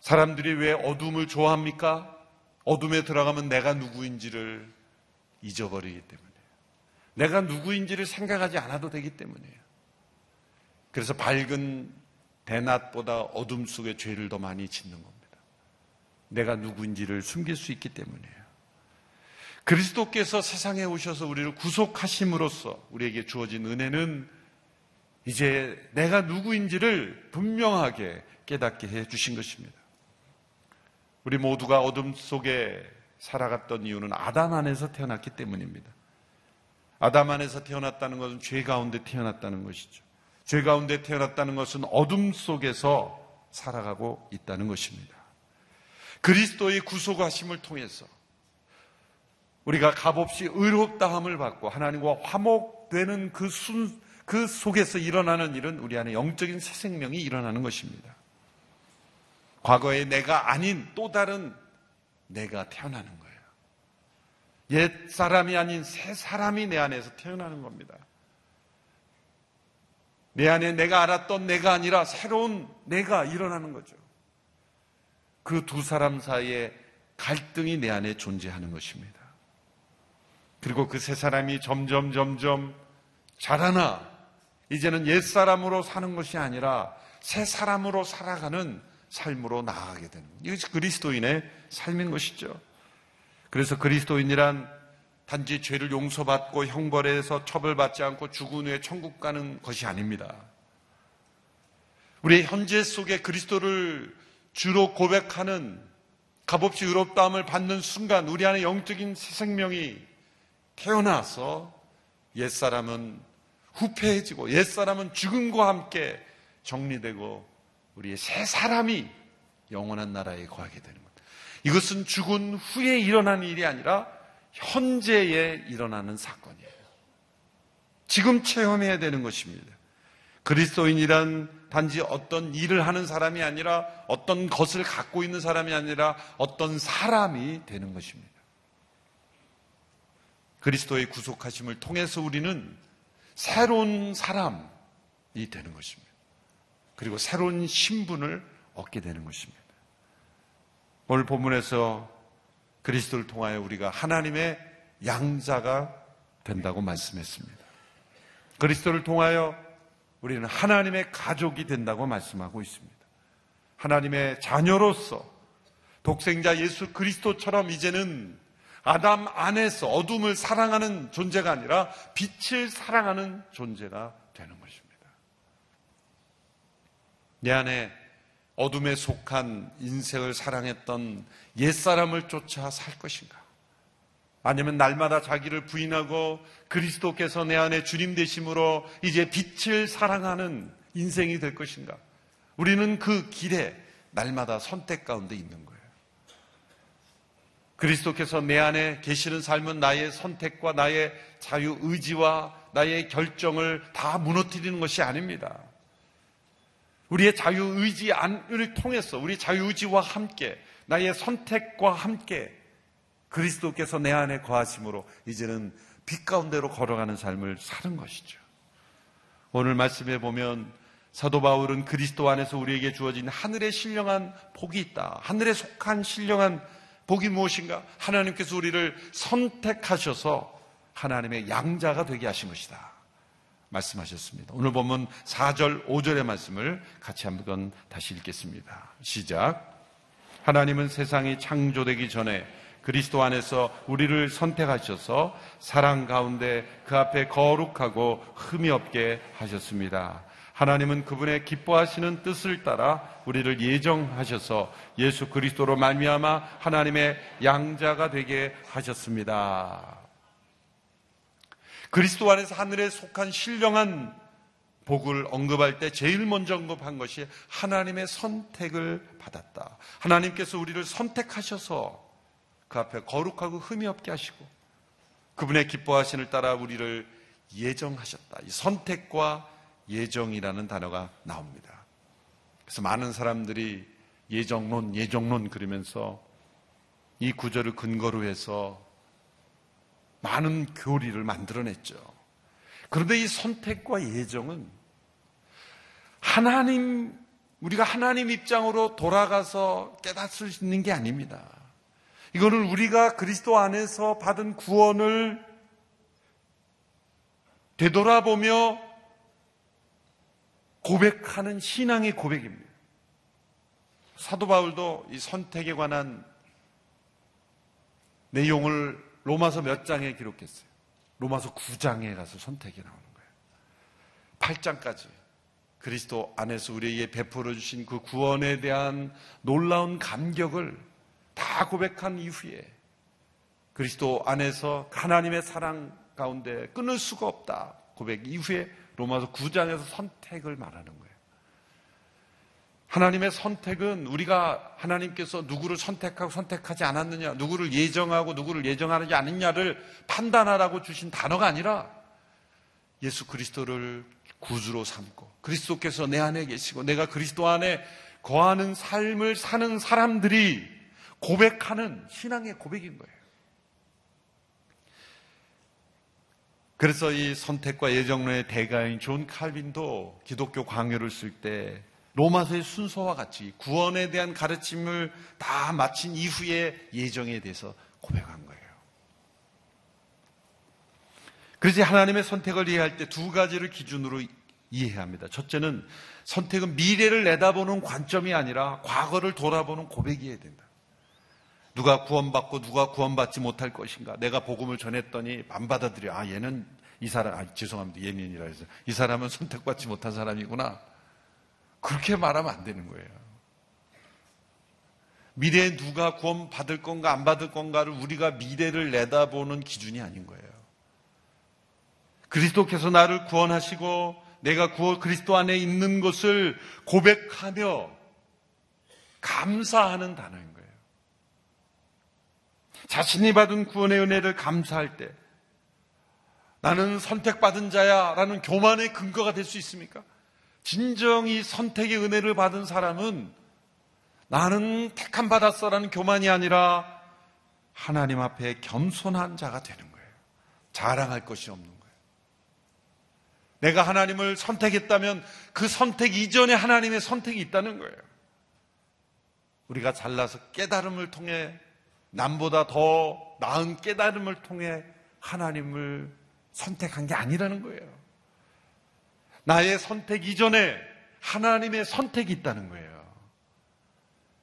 사람들이 왜 어둠을 좋아합니까? 어둠에 들어가면 내가 누구인지를 잊어버리기 때문에. 내가 누구인지를 생각하지 않아도 되기 때문이에요. 그래서 밝은 대낮보다 어둠 속에 죄를 더 많이 짓는 겁니다. 내가 누구인지를 숨길 수 있기 때문이에요. 그리스도께서 세상에 오셔서 우리를 구속하심으로써 우리에게 주어진 은혜는 이제 내가 누구인지를 분명하게 깨닫게 해 주신 것입니다. 우리 모두가 어둠 속에 살아갔던 이유는 아담 안에서 태어났기 때문입니다. 아담 안에서 태어났다는 것은 죄 가운데 태어났다는 것이죠. 죄 가운데 태어났다는 것은 어둠 속에서 살아가고 있다는 것입니다. 그리스도의 구속하심을 통해서 우리가 값없이 의롭다함을 받고 하나님과 화목되는 그 순, 그 속에서 일어나는 일은 우리 안에 영적인 새 생명이 일어나는 것입니다. 과거의 내가 아닌 또 다른 내가 태어나는 거예요. 옛 사람이 아닌 새 사람이 내 안에서 태어나는 겁니다. 내 안에 내가 알았던 내가 아니라 새로운 내가 일어나는 거죠. 그 두 사람 사이에 갈등이 내 안에 존재하는 것입니다. 그리고 그 세 사람이 점점 점점 자라나 이제는 옛 사람으로 사는 것이 아니라 새 사람으로 살아가는 삶으로 나아가게 되는 이것이 그리스도인의 삶인 것이죠. 그래서 그리스도인이란 단지 죄를 용서받고 형벌에서 처벌받지 않고 죽은 후에 천국 가는 것이 아닙니다. 우리의 현재 속에 그리스도를 주로 고백하는 값없이 의롭다함을 받는 순간 우리 안에 영적인 새 생명이 태어나서 옛사람은 후패해지고 옛사람은 죽음과 함께 정리되고 우리의 새 사람이 영원한 나라에 거하게 되는 것. 이것은 죽은 후에 일어난 일이 아니라 현재에 일어나는 사건이에요. 지금 체험해야 되는 것입니다. 그리스도인이란 단지 어떤 일을 하는 사람이 아니라 어떤 것을 갖고 있는 사람이 아니라 어떤 사람이 되는 것입니다. 그리스도의 구속하심을 통해서 우리는 새로운 사람이 되는 것입니다. 그리고 새로운 신분을 얻게 되는 것입니다. 오늘 본문에서 그리스도를 통하여 우리가 하나님의 양자가 된다고 말씀했습니다. 그리스도를 통하여 우리는 하나님의 가족이 된다고 말씀하고 있습니다. 하나님의 자녀로서 독생자 예수 그리스도처럼 이제는 아담 안에서 어둠을 사랑하는 존재가 아니라 빛을 사랑하는 존재가 되는 것입니다. 내 안에 어둠에 속한 인생을 사랑했던 옛사람을 쫓아 살 것인가? 아니면 날마다 자기를 부인하고 그리스도께서 내 안에 주님 되심으로 이제 빛을 사랑하는 인생이 될 것인가? 우리는 그 길에 날마다 선택 가운데 있는 거예요. 그리스도께서 내 안에 계시는 삶은 나의 선택과 나의 자유 의지와 나의 결정을 다 무너뜨리는 것이 아닙니다. 우리의 자유 의지를 통해서 우리 자유 의지와 함께 나의 선택과 함께 그리스도께서 내 안에 거하심으로 이제는 빛 가운데로 걸어가는 삶을 사는 것이죠. 오늘 말씀에 보면 사도 바울은 그리스도 안에서 우리에게 주어진 하늘의 신령한 복이 있다. 하늘에 속한 신령한 복이 무엇인가? 하나님께서 우리를 선택하셔서 하나님의 양자가 되게 하신 것이다. 말씀하셨습니다. 오늘 보면 4절, 5절의 말씀을 같이 한번 다시 읽겠습니다. 시작. 하나님은 세상이 창조되기 전에 그리스도 안에서 우리를 선택하셔서 사랑 가운데 그 앞에 거룩하고 흠이 없게 하셨습니다. 하나님은 그분의 기뻐하시는 뜻을 따라 우리를 예정하셔서 예수 그리스도로 말미암아 하나님의 양자가 되게 하셨습니다. 그리스도 안에서 하늘에 속한 신령한 복을 언급할 때 제일 먼저 언급한 것이 하나님의 선택을 받았다. 하나님께서 우리를 선택하셔서 그 앞에 거룩하고 흠이 없게 하시고 그분의 기뻐하신을 따라 우리를 예정하셨다. 이 선택과 예정이라는 단어가 나옵니다. 그래서 많은 사람들이 예정론, 예정론 그러면서 이 구절을 근거로 해서 많은 교리를 만들어냈죠. 그런데 이 선택과 예정은 하나님, 우리가 하나님 입장으로 돌아가서 깨닫을 수 있는 게 아닙니다. 이거는 우리가 그리스도 안에서 받은 구원을 되돌아보며 고백하는 신앙의 고백입니다. 사도 바울도 이 선택에 관한 내용을 로마서 몇 장에 기록했어요. 로마서 9장에 가서 선택이 나오는 거예요. 8장까지 그리스도 안에서 우리에게 베풀어 주신 그 구원에 대한 놀라운 감격을 다 고백한 이후에 그리스도 안에서 하나님의 사랑 가운데 끊을 수가 없다. 고백 이후에 로마서 9장에서 선택을 말하는 거예요. 하나님의 선택은 우리가 하나님께서 누구를 선택하고 선택하지 않았느냐, 누구를 예정하고 누구를 예정하지 않느냐를 판단하라고 주신 단어가 아니라 예수 그리스도를 구주로 삼고 그리스도께서 내 안에 계시고 내가 그리스도 안에 거하는 삶을 사는 사람들이 고백하는 신앙의 고백인 거예요. 그래서 이 선택과 예정론의 대가인 존 칼빈도 기독교 강요를 쓸때 로마서의 순서와 같이 구원에 대한 가르침을 다 마친 이후에 예정에 대해서 고백한 거예요. 그래서 하나님의 선택을 이해할 때 두 가지를 기준으로 이해해야 합니다. 첫째는 선택은 미래를 내다보는 관점이 아니라 과거를 돌아보는 고백이어야 된다. 누가 구원받고 누가 구원받지 못할 것인가? 내가 복음을 전했더니 안 받아들여. 아, 얘는 이 사람, 아, 죄송합니다. 예민이라 해서. 이 사람은 선택받지 못한 사람이구나. 그렇게 말하면 안 되는 거예요. 미래에 누가 구원 받을 건가 안 받을 건가를 우리가 미래를 내다보는 기준이 아닌 거예요. 그리스도께서 나를 구원하시고 내가 구원 그리스도 안에 있는 것을 고백하며 감사하는 단어인 거예요. 자신이 받은 구원의 은혜를 감사할 때 나는 선택받은 자야 라는 교만의 근거가 될 수 있습니까? 진정이 선택의 은혜를 받은 사람은 나는 택함 받았어 라는 교만이 아니라 하나님 앞에 겸손한 자가 되는 거예요. 자랑할 것이 없는 거예요. 내가 하나님을 선택했다면 그 선택 이전에 하나님의 선택이 있다는 거예요. 우리가 잘나서 깨달음을 통해 남보다 더 나은 깨달음을 통해 하나님을 선택한 게 아니라는 거예요. 나의 선택 이전에 하나님의 선택이 있다는 거예요.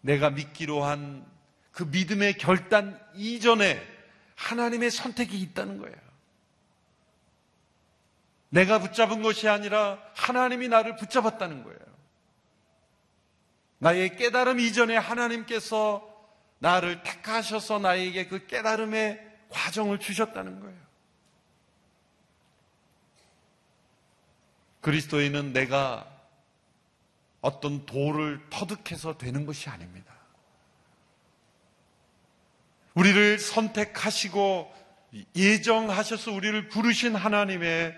내가 믿기로 한 그 믿음의 결단 이전에 하나님의 선택이 있다는 거예요. 내가 붙잡은 것이 아니라 하나님이 나를 붙잡았다는 거예요. 나의 깨달음 이전에 하나님께서 나를 택하셔서 나에게 그 깨달음의 과정을 주셨다는 거예요. 그리스도인은 내가 어떤 도를 터득해서 되는 것이 아닙니다. 우리를 선택하시고 예정하셔서 우리를 부르신 하나님의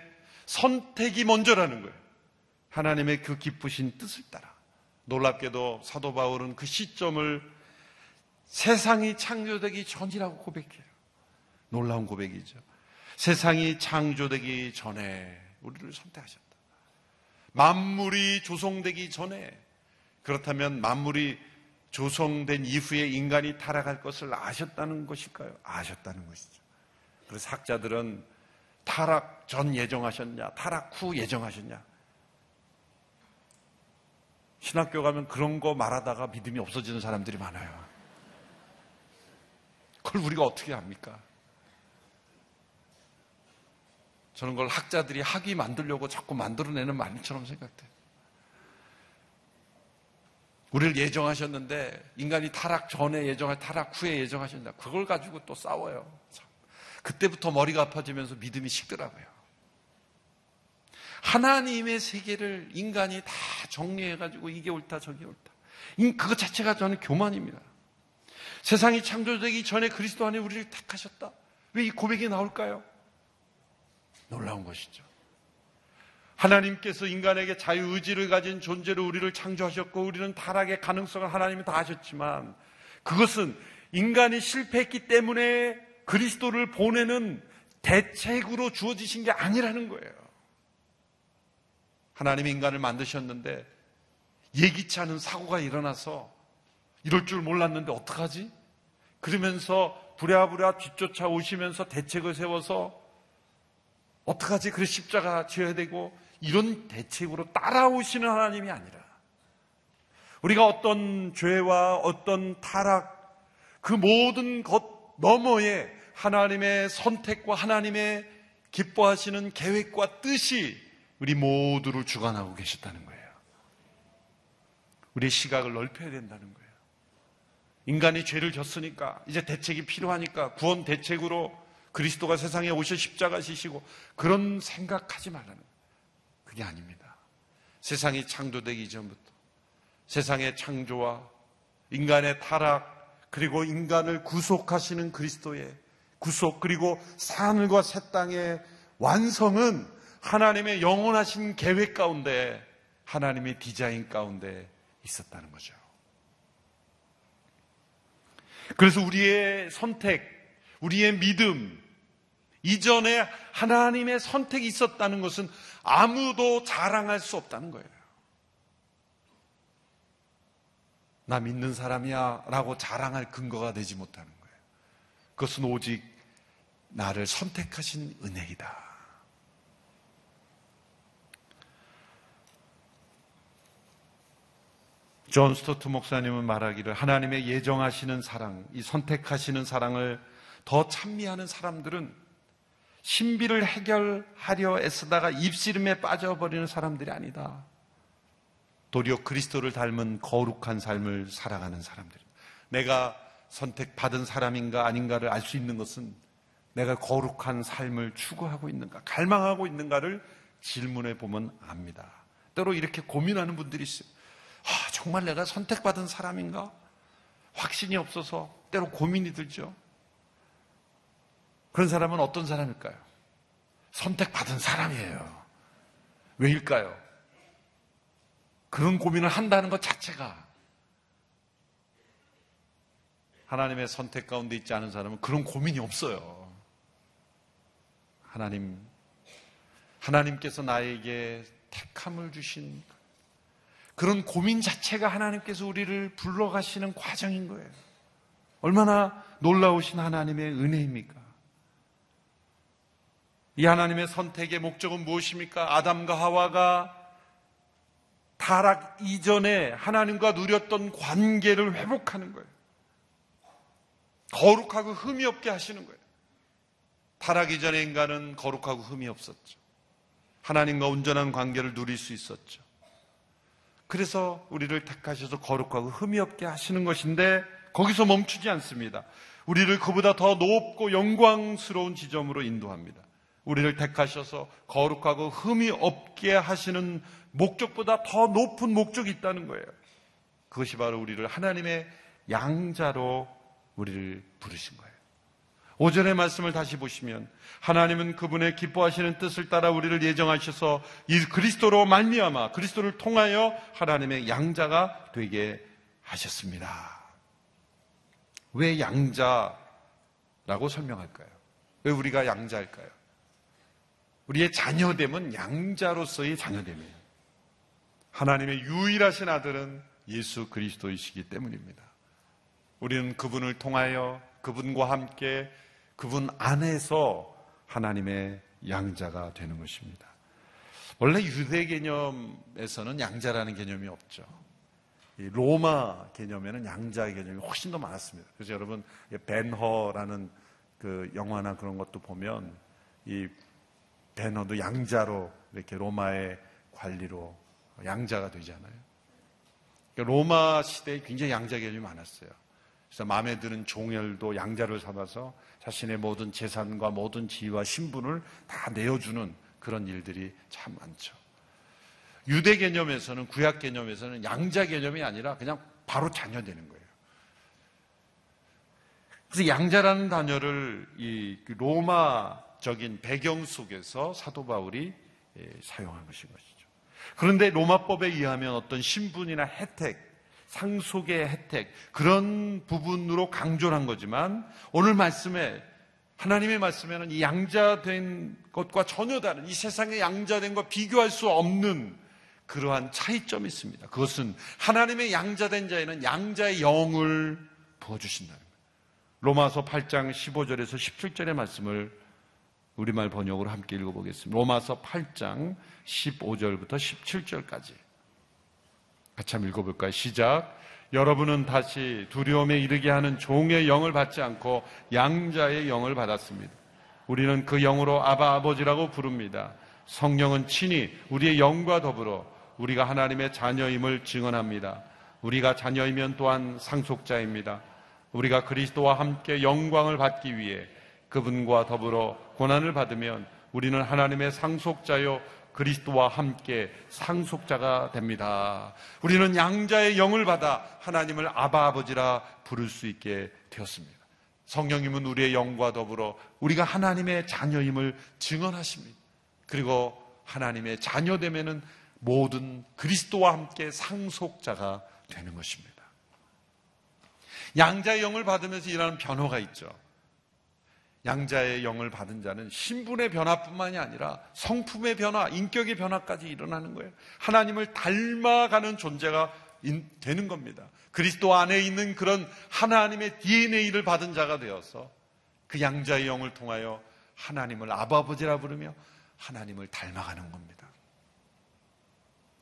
선택이 먼저라는 거예요. 하나님의 그 기쁘신 뜻을 따라. 놀랍게도 사도 바울은 그 시점을 세상이 창조되기 전이라고 고백해요. 놀라운 고백이죠. 세상이 창조되기 전에 우리를 선택하셨다. 만물이 조성되기 전에 그렇다면 만물이 조성된 이후에 인간이 타락할 것을 아셨다는 것일까요? 아셨다는 것이죠. 그래서 학자들은 타락 전 예정하셨냐, 타락 후 예정하셨냐. 신학교 가면 그런 거 말하다가 믿음이 없어지는 사람들이 많아요. 그걸 우리가 어떻게 합니까? 저는 그걸 학자들이 학위 만들려고 자꾸 만들어내는 말처럼 생각돼요. 우리를 예정하셨는데 인간이 타락 전에 예정할 타락 후에 예정하셨는데 그걸 가지고 또 싸워요. 그때부터 머리가 아파지면서 믿음이 식더라고요. 하나님의 세계를 인간이 다 정리해가지고 이게 옳다 저게 옳다. 그것 자체가 저는 교만입니다. 세상이 창조되기 전에 그리스도 안에 우리를 택하셨다. 왜 이 고백이 나올까요? 놀라운 것이죠. 하나님께서 인간에게 자유의지를 가진 존재로 우리를 창조하셨고 우리는 타락의 가능성을 하나님이 다 아셨지만 그것은 인간이 실패했기 때문에 그리스도를 보내는 대책으로 주어지신 게 아니라는 거예요. 하나님이 인간을 만드셨는데 예기치 않은 사고가 일어나서 이럴 줄 몰랐는데 어떡하지? 그러면서 부랴부랴 뒤쫓아 오시면서 대책을 세워서 어떡하지? 그래 십자가 지어야 되고 이런 대책으로 따라오시는 하나님이 아니라 우리가 어떤 죄와 어떤 타락 그 모든 것 너머에 하나님의 선택과 하나님의 기뻐하시는 계획과 뜻이 우리 모두를 주관하고 계셨다는 거예요. 우리의 시각을 넓혀야 된다는 거예요. 인간이 죄를 졌으니까 이제 대책이 필요하니까 구원 대책으로 그리스도가 세상에 오셔 십자가 지시고 그런 생각하지 말라는. 그게 아닙니다. 세상이 창조되기 전부터 세상의 창조와 인간의 타락 그리고 인간을 구속하시는 그리스도의 구속 그리고 하늘과 새 땅의 완성은 하나님의 영원하신 계획 가운데 하나님의 디자인 가운데 있었다는 거죠. 그래서 우리의 선택, 우리의 믿음, 이전에 하나님의 선택이 있었다는 것은 아무도 자랑할 수 없다는 거예요. 나 믿는 사람이야 라고 자랑할 근거가 되지 못하는 거예요. 그것은 오직 나를 선택하신 은혜이다. 존 스토트 목사님은 말하기를 하나님의 예정하시는 사랑, 이 선택하시는 사랑을 더 찬미하는 사람들은 신비를 해결하려 애쓰다가 입씨름에 빠져버리는 사람들이 아니다. 도리어 그리스도를 닮은 거룩한 삶을 살아가는 사람들. 내가 선택받은 사람인가 아닌가를 알 수 있는 것은 내가 거룩한 삶을 추구하고 있는가, 갈망하고 있는가를 질문해 보면 압니다. 때로 이렇게 고민하는 분들이 있어요. 아, 정말 내가 선택받은 사람인가? 확신이 없어서 때로 고민이 들죠. 그런 사람은 어떤 사람일까요? 선택받은 사람이에요. 왜일까요? 그런 고민을 한다는 것 자체가 하나님의 선택 가운데 있지 않은 사람은 그런 고민이 없어요. 하나님, 하나님께서 나에게 택함을 주신 그런 고민 자체가 하나님께서 우리를 불러가시는 과정인 거예요. 얼마나 놀라우신 하나님의 은혜입니까? 이 하나님의 선택의 목적은 무엇입니까? 아담과 하와가 타락 이전에 하나님과 누렸던 관계를 회복하는 거예요. 거룩하고 흠이 없게 하시는 거예요. 타락 이전에 인간은 거룩하고 흠이 없었죠. 하나님과 온전한 관계를 누릴 수 있었죠. 그래서 우리를 택하셔서 거룩하고 흠이 없게 하시는 것인데 거기서 멈추지 않습니다. 우리를 그보다 더 높고 영광스러운 지점으로 인도합니다. 우리를 택하셔서 거룩하고 흠이 없게 하시는 목적보다 더 높은 목적이 있다는 거예요. 그것이 바로 우리를 하나님의 양자로 우리를 부르신 거예요. 오전의 말씀을 다시 보시면 하나님은 그분의 기뻐하시는 뜻을 따라 우리를 예정하셔서 이 그리스도로 말미암아 그리스도를 통하여 하나님의 양자가 되게 하셨습니다. 왜 양자라고 설명할까요? 왜 우리가 양자일까요? 우리의 자녀됨은 양자로서의 자녀됨이에요. 하나님의 유일하신 아들은 예수 그리스도이시기 때문입니다. 우리는 그분을 통하여 그분과 함께 그분 안에서 하나님의 양자가 되는 것입니다. 원래 유대 개념에서는 양자라는 개념이 없죠. 이 로마 개념에는 양자의 개념이 훨씬 더 많았습니다. 그래서 여러분 벤허라는 그 영화나 그런 것도 보면 이 벤허도 양자로 이렇게 로마의 관리로 양자가 되잖아요. 그러니까 로마 시대에 굉장히 양자 개념이 많았어요. 그래서 마음에 드는 종혈도 양자를 삼아서 자신의 모든 재산과 모든 지위와 신분을 다 내어주는 그런 일들이 참 많죠. 유대 개념에서는 구약 개념에서는 양자 개념이 아니라 그냥 바로 자녀 되는 거예요. 그래서 양자라는 단어를 이그 로마 적인 배경 속에서 사도 바울이 예, 사용한 것인 것이죠. 그런데 로마법에 의하면 어떤 신분이나 혜택, 상속의 혜택 그런 부분으로 강조를 한 거지만 오늘 말씀에 하나님의 말씀에는 이 양자된 것과 전혀 다른 이 세상의 양자된 것 비교할 수 없는 그러한 차이점이 있습니다. 그것은 하나님의 양자된 자에는 양자의 영을 부어주신다는 거예요. 로마서 8장 15절에서 17절의 말씀을 우리말 번역으로 함께 읽어보겠습니다. 로마서 8장 15절부터 17절까지. 같이 한번 읽어볼까요? 시작. 여러분은 다시 두려움에 이르게 하는 종의 영을 받지 않고 양자의 영을 받았습니다. 우리는 그 영으로 아바 아버지라고 부릅니다. 성령은 친히 우리의 영과 더불어 우리가 하나님의 자녀임을 증언합니다. 우리가 자녀이면 또한 상속자입니다. 우리가 그리스도와 함께 영광을 받기 위해 그분과 더불어 고난을 받으면 우리는 하나님의 상속자요 그리스도와 함께 상속자가 됩니다. 우리는 양자의 영을 받아 하나님을 아바 아버지라 부를 수 있게 되었습니다. 성령님은 우리의 영과 더불어 우리가 하나님의 자녀임을 증언하십니다. 그리고 하나님의 자녀되면은 모든 그리스도와 함께 상속자가 되는 것입니다. 양자의 영을 받으면서 일하는 변화가 있죠. 양자의 영을 받은 자는 신분의 변화뿐만이 아니라 성품의 변화, 인격의 변화까지 일어나는 거예요. 하나님을 닮아가는 존재가 되는 겁니다. 그리스도 안에 있는 그런 하나님의 DNA를 받은 자가 되어서 그 양자의 영을 통하여 하나님을 아버지라 부르며 하나님을 닮아가는 겁니다.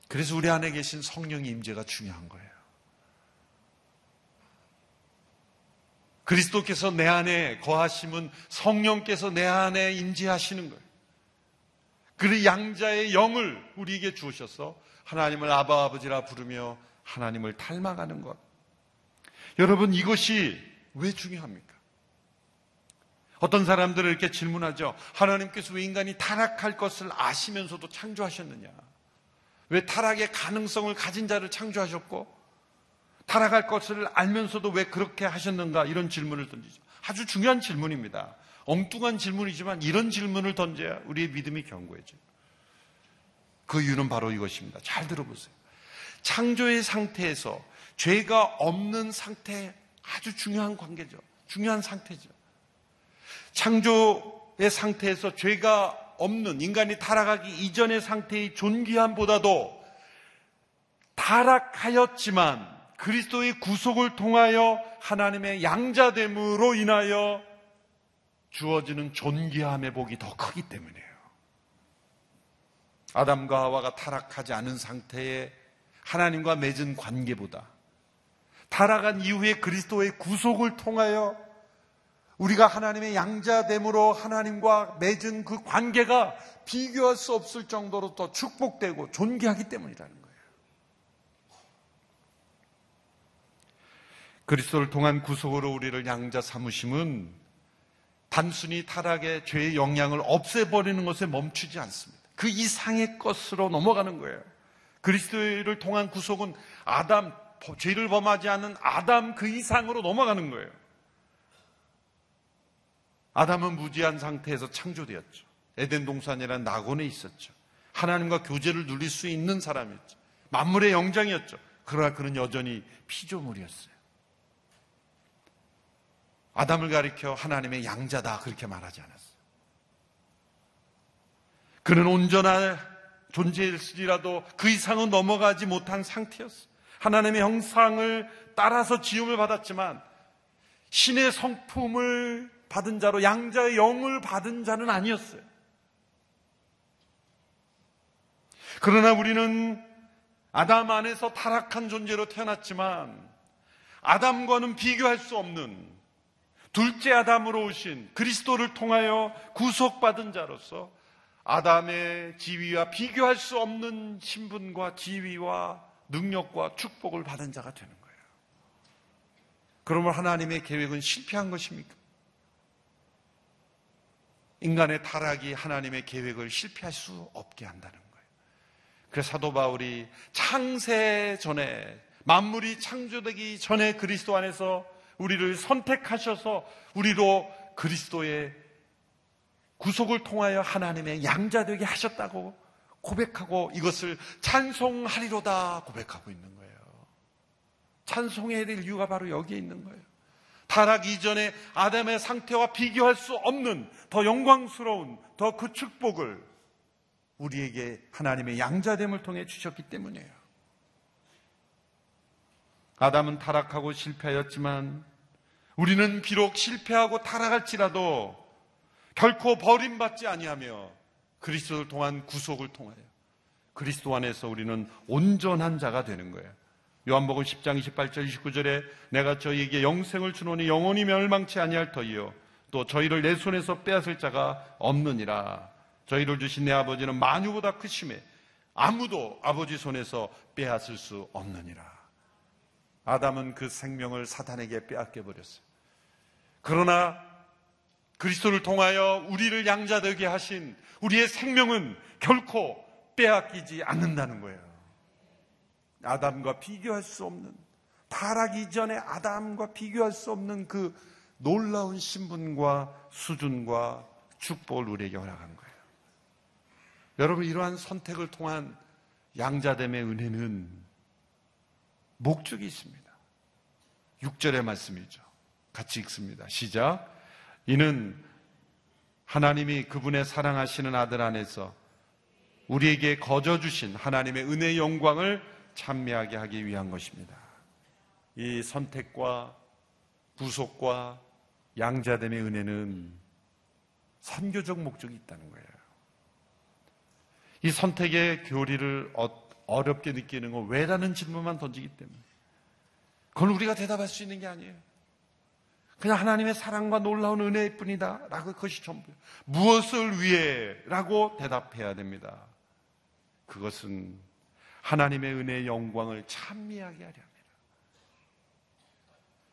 그래서 우리 안에 계신 성령의 임재가 중요한 거예요. 그리스도께서 내 안에 거하심은 성령께서 내 안에 임재하시는 거예요. 그 양자의 영을 우리에게 주셔서 하나님을 아바 아버지라 부르며 하나님을 닮아가는 것. 여러분 이것이 왜 중요합니까? 어떤 사람들은 이렇게 질문하죠. 하나님께서 왜 인간이 타락할 것을 아시면서도 창조하셨느냐? 왜 타락의 가능성을 가진 자를 창조하셨고 타락할 것을 알면서도 왜 그렇게 하셨는가 이런 질문을 던지죠. 아주 중요한 질문입니다. 엉뚱한 질문이지만 이런 질문을 던져야 우리의 믿음이 견고해져요. 그 이유는 바로 이것입니다. 잘 들어보세요. 창조의 상태에서 죄가 없는 상태 아주 중요한 관계죠. 중요한 상태죠. 창조의 상태에서 죄가 없는 인간이 타락하기 이전의 상태의 존귀함보다도 타락하였지만 그리스도의 구속을 통하여 하나님의 양자됨으로 인하여 주어지는 존귀함의 복이 더 크기 때문이에요. 아담과 하와가 타락하지 않은 상태에 하나님과 맺은 관계보다 타락한 이후에 그리스도의 구속을 통하여 우리가 하나님의 양자됨으로 하나님과 맺은 그 관계가 비교할 수 없을 정도로 더 축복되고 존귀하기 때문이라는 거예요. 그리스도를 통한 구속으로 우리를 양자 삼으심은 단순히 타락의 죄의 영향을 없애버리는 것에 멈추지 않습니다. 그 이상의 것으로 넘어가는 거예요. 그리스도를 통한 구속은 아담, 죄를 범하지 않는 아담 그 이상으로 넘어가는 거예요. 아담은 무지한 상태에서 창조되었죠. 에덴 동산이라는 낙원에 있었죠. 하나님과 교제를 누릴 수 있는 사람이었죠. 만물의 영장이었죠. 그러나 그는 여전히 피조물이었어요. 아담을 가리켜 하나님의 양자다 그렇게 말하지 않았어요. 그는 온전한 존재일지라도 그 이상은 넘어가지 못한 상태였어요. 하나님의 형상을 따라서 지음을 받았지만 신의 성품을 받은 자로 양자의 영을 받은 자는 아니었어요. 그러나 우리는 아담 안에서 타락한 존재로 태어났지만 아담과는 비교할 수 없는 둘째 아담으로 오신 그리스도를 통하여 구속받은 자로서 아담의 지위와 비교할 수 없는 신분과 지위와 능력과 축복을 받은 자가 되는 거예요. 그러면 하나님의 계획은 실패한 것입니까? 인간의 타락이 하나님의 계획을 실패할 수 없게 한다는 거예요. 그래서 사도 바울이 창세 전에 만물이 창조되기 전에 그리스도 안에서 우리를 선택하셔서 우리로 그리스도의 구속을 통하여 하나님의 양자 되게 하셨다고 고백하고 이것을 찬송하리로다 고백하고 있는 거예요. 찬송해야 될 이유가 바로 여기에 있는 거예요. 타락 이전에 아담의 상태와 비교할 수 없는 더 영광스러운 더 그 축복을 우리에게 하나님의 양자됨을 통해 주셨기 때문이에요. 아담은 타락하고 실패하였지만 우리는 비록 실패하고 타락할지라도 결코 버림받지 아니하며 그리스도를 통한 구속을 통하여 그리스도 안에서 우리는 온전한 자가 되는 거예요. 요한복음 10장 28절 29절에 내가 저희에게 영생을 주노니 영원히 멸망치 아니할 터이요 또 저희를 내 손에서 빼앗을 자가 없느니라. 저희를 주신 내 아버지는 만유보다 크심에 아무도 아버지 손에서 빼앗을 수 없느니라. 아담은 그 생명을 사탄에게 빼앗겨 버렸어요. 그러나 그리스도를 통하여 우리를 양자되게 하신 우리의 생명은 결코 빼앗기지 않는다는 거예요. 아담과 비교할 수 없는 타락 이전의 아담과 비교할 수 없는 그 놀라운 신분과 수준과 축복을 우리에게 허락한 거예요. 여러분 이러한 선택을 통한 양자됨의 은혜는 목적이 있습니다. 6절의 말씀이죠. 같이 읽습니다. 시작. 이는 하나님이 그분의 사랑하시는 아들 안에서 우리에게 거저 주신 하나님의 은혜의 영광을 찬미하게 하기 위한 것입니다. 이 선택과 구속과 양자됨의 은혜는 선교적 목적이 있다는 거예요. 이 선택의 교리를 어, 어렵게 느끼는 건 왜라는 질문만 던지기 때문에 그건 우리가 대답할 수 있는 게 아니에요. 그냥 하나님의 사랑과 놀라운 은혜일 뿐이다. 라고 그것이 전부예요. 무엇을 위해? 라고 대답해야 됩니다. 그것은 하나님의 은혜의 영광을 찬미하게 하려 합니다.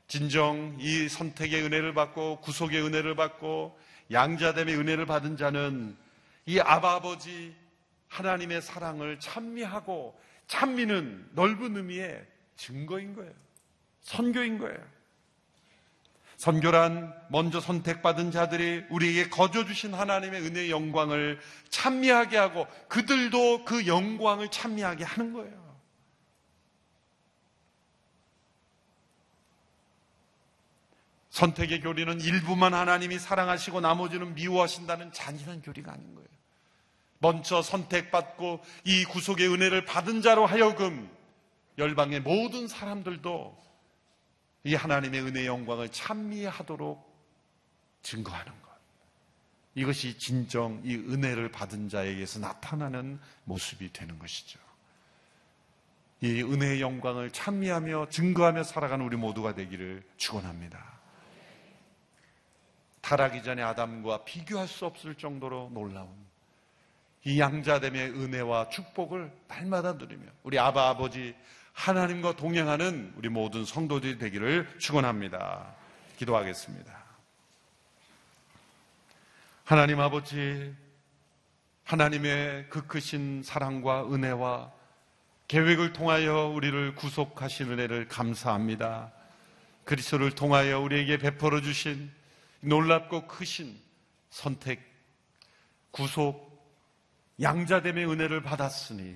진정 이 선택의 은혜를 받고 구속의 은혜를 받고 양자됨의 은혜를 받은 자는 이 아바 아버지 하나님의 사랑을 찬미하고 찬미는 넓은 의미의 증거인 거예요. 선교인 거예요. 선교란 먼저 선택받은 자들이 우리에게 거저 주신 하나님의 은혜의 영광을 찬미하게 하고 그들도 그 영광을 찬미하게 하는 거예요. 선택의 교리는 일부만 하나님이 사랑하시고 나머지는 미워하신다는 잔인한 교리가 아닌 거예요. 먼저 선택받고 이 구속의 은혜를 받은 자로 하여금 열방의 모든 사람들도 이 하나님의 은혜의 영광을 찬미하도록 증거하는 것. 이것이 진정 이 은혜를 받은 자에게서 나타나는 모습이 되는 것이죠. 이 은혜의 영광을 찬미하며 증거하며 살아가는 우리 모두가 되기를 축원합니다. 타락이 전에 아담과 비교할 수 없을 정도로 놀라운 이 양자됨의 은혜와 축복을 날마다 누리며 우리 아바 아버지 하나님과 동행하는 우리 모든 성도들이 되기를 축원합니다. 기도하겠습니다. 하나님 아버지 하나님의 그 크신 사랑과 은혜와 계획을 통하여 우리를 구속하신 은혜를 감사합니다. 그리스도를 통하여 우리에게 베풀어 주신 놀랍고 크신 선택, 구속, 양자됨의 은혜를 받았으니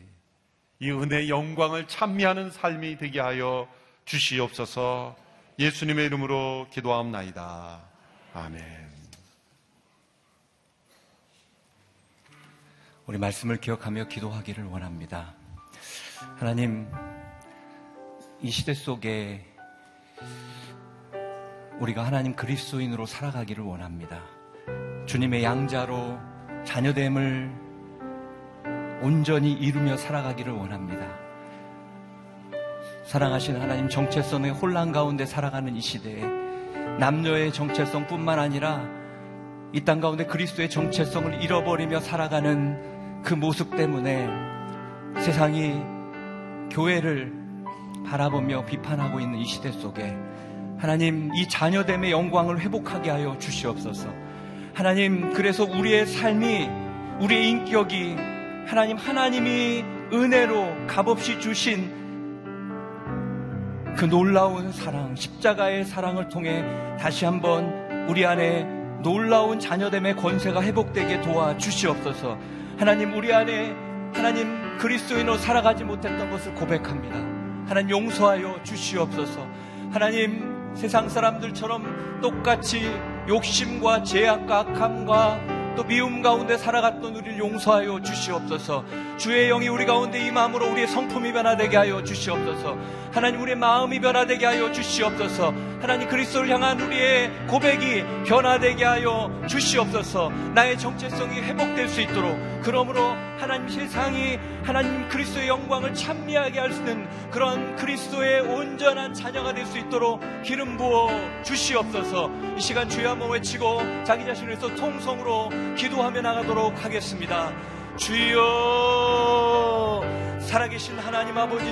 이 은혜의 영광을 찬미하는 삶이 되게 하여 주시옵소서 예수님의 이름으로 기도하옵나이다. 아멘. 우리 말씀을 기억하며 기도하기를 원합니다. 하나님, 이 시대 속에 우리가 하나님 그리스도인으로 살아가기를 원합니다. 주님의 양자로 자녀됨을 온전히 이루며 살아가기를 원합니다. 사랑하신 하나님 정체성의 혼란 가운데 살아가는 이 시대에 남녀의 정체성뿐만 아니라 이 땅 가운데 그리스도의 정체성을 잃어버리며 살아가는 그 모습 때문에 세상이 교회를 바라보며 비판하고 있는 이 시대 속에 하나님 이 자녀됨의 영광을 회복하게 하여 주시옵소서. 하나님 그래서 우리의 삶이 우리의 인격이 하나님 하나님이 은혜로 값없이 주신 그 놀라운 사랑, 십자가의 사랑을 통해 다시 한번 우리 안에 놀라운 자녀됨의 권세가 회복되게 도와 주시옵소서. 하나님 우리 안에 하나님 그리스도인으로 살아가지 못했던 것을 고백합니다. 하나님 용서하여 주시옵소서. 하나님 세상 사람들처럼 똑같이 욕심과 죄악과 악함과 또 미움 가운데 살아갔던 우리를 용서하여 주시옵소서. 주의 영이 우리 가운데 임함으로 우리의 성품이 변화되게 하여 주시옵소서. 하나님 우리의 마음이 변화되게 하여 주시옵소서. 하나님 그리스도를 향한 우리의 고백이 변화되게 하여 주시옵소서. 나의 정체성이 회복될 수 있도록 그러므로 하나님 세상이 하나님 그리스도의 영광을 찬미하게 할 수 있는 그런 그리스도의 온전한 자녀가 될 수 있도록 기름 부어 주시옵소서. 이 시간 주여 한번 외치고 자기 자신을 위해서 통성으로 기도하며 나가도록 하겠습니다. 주여 살아계신 하나님 아버지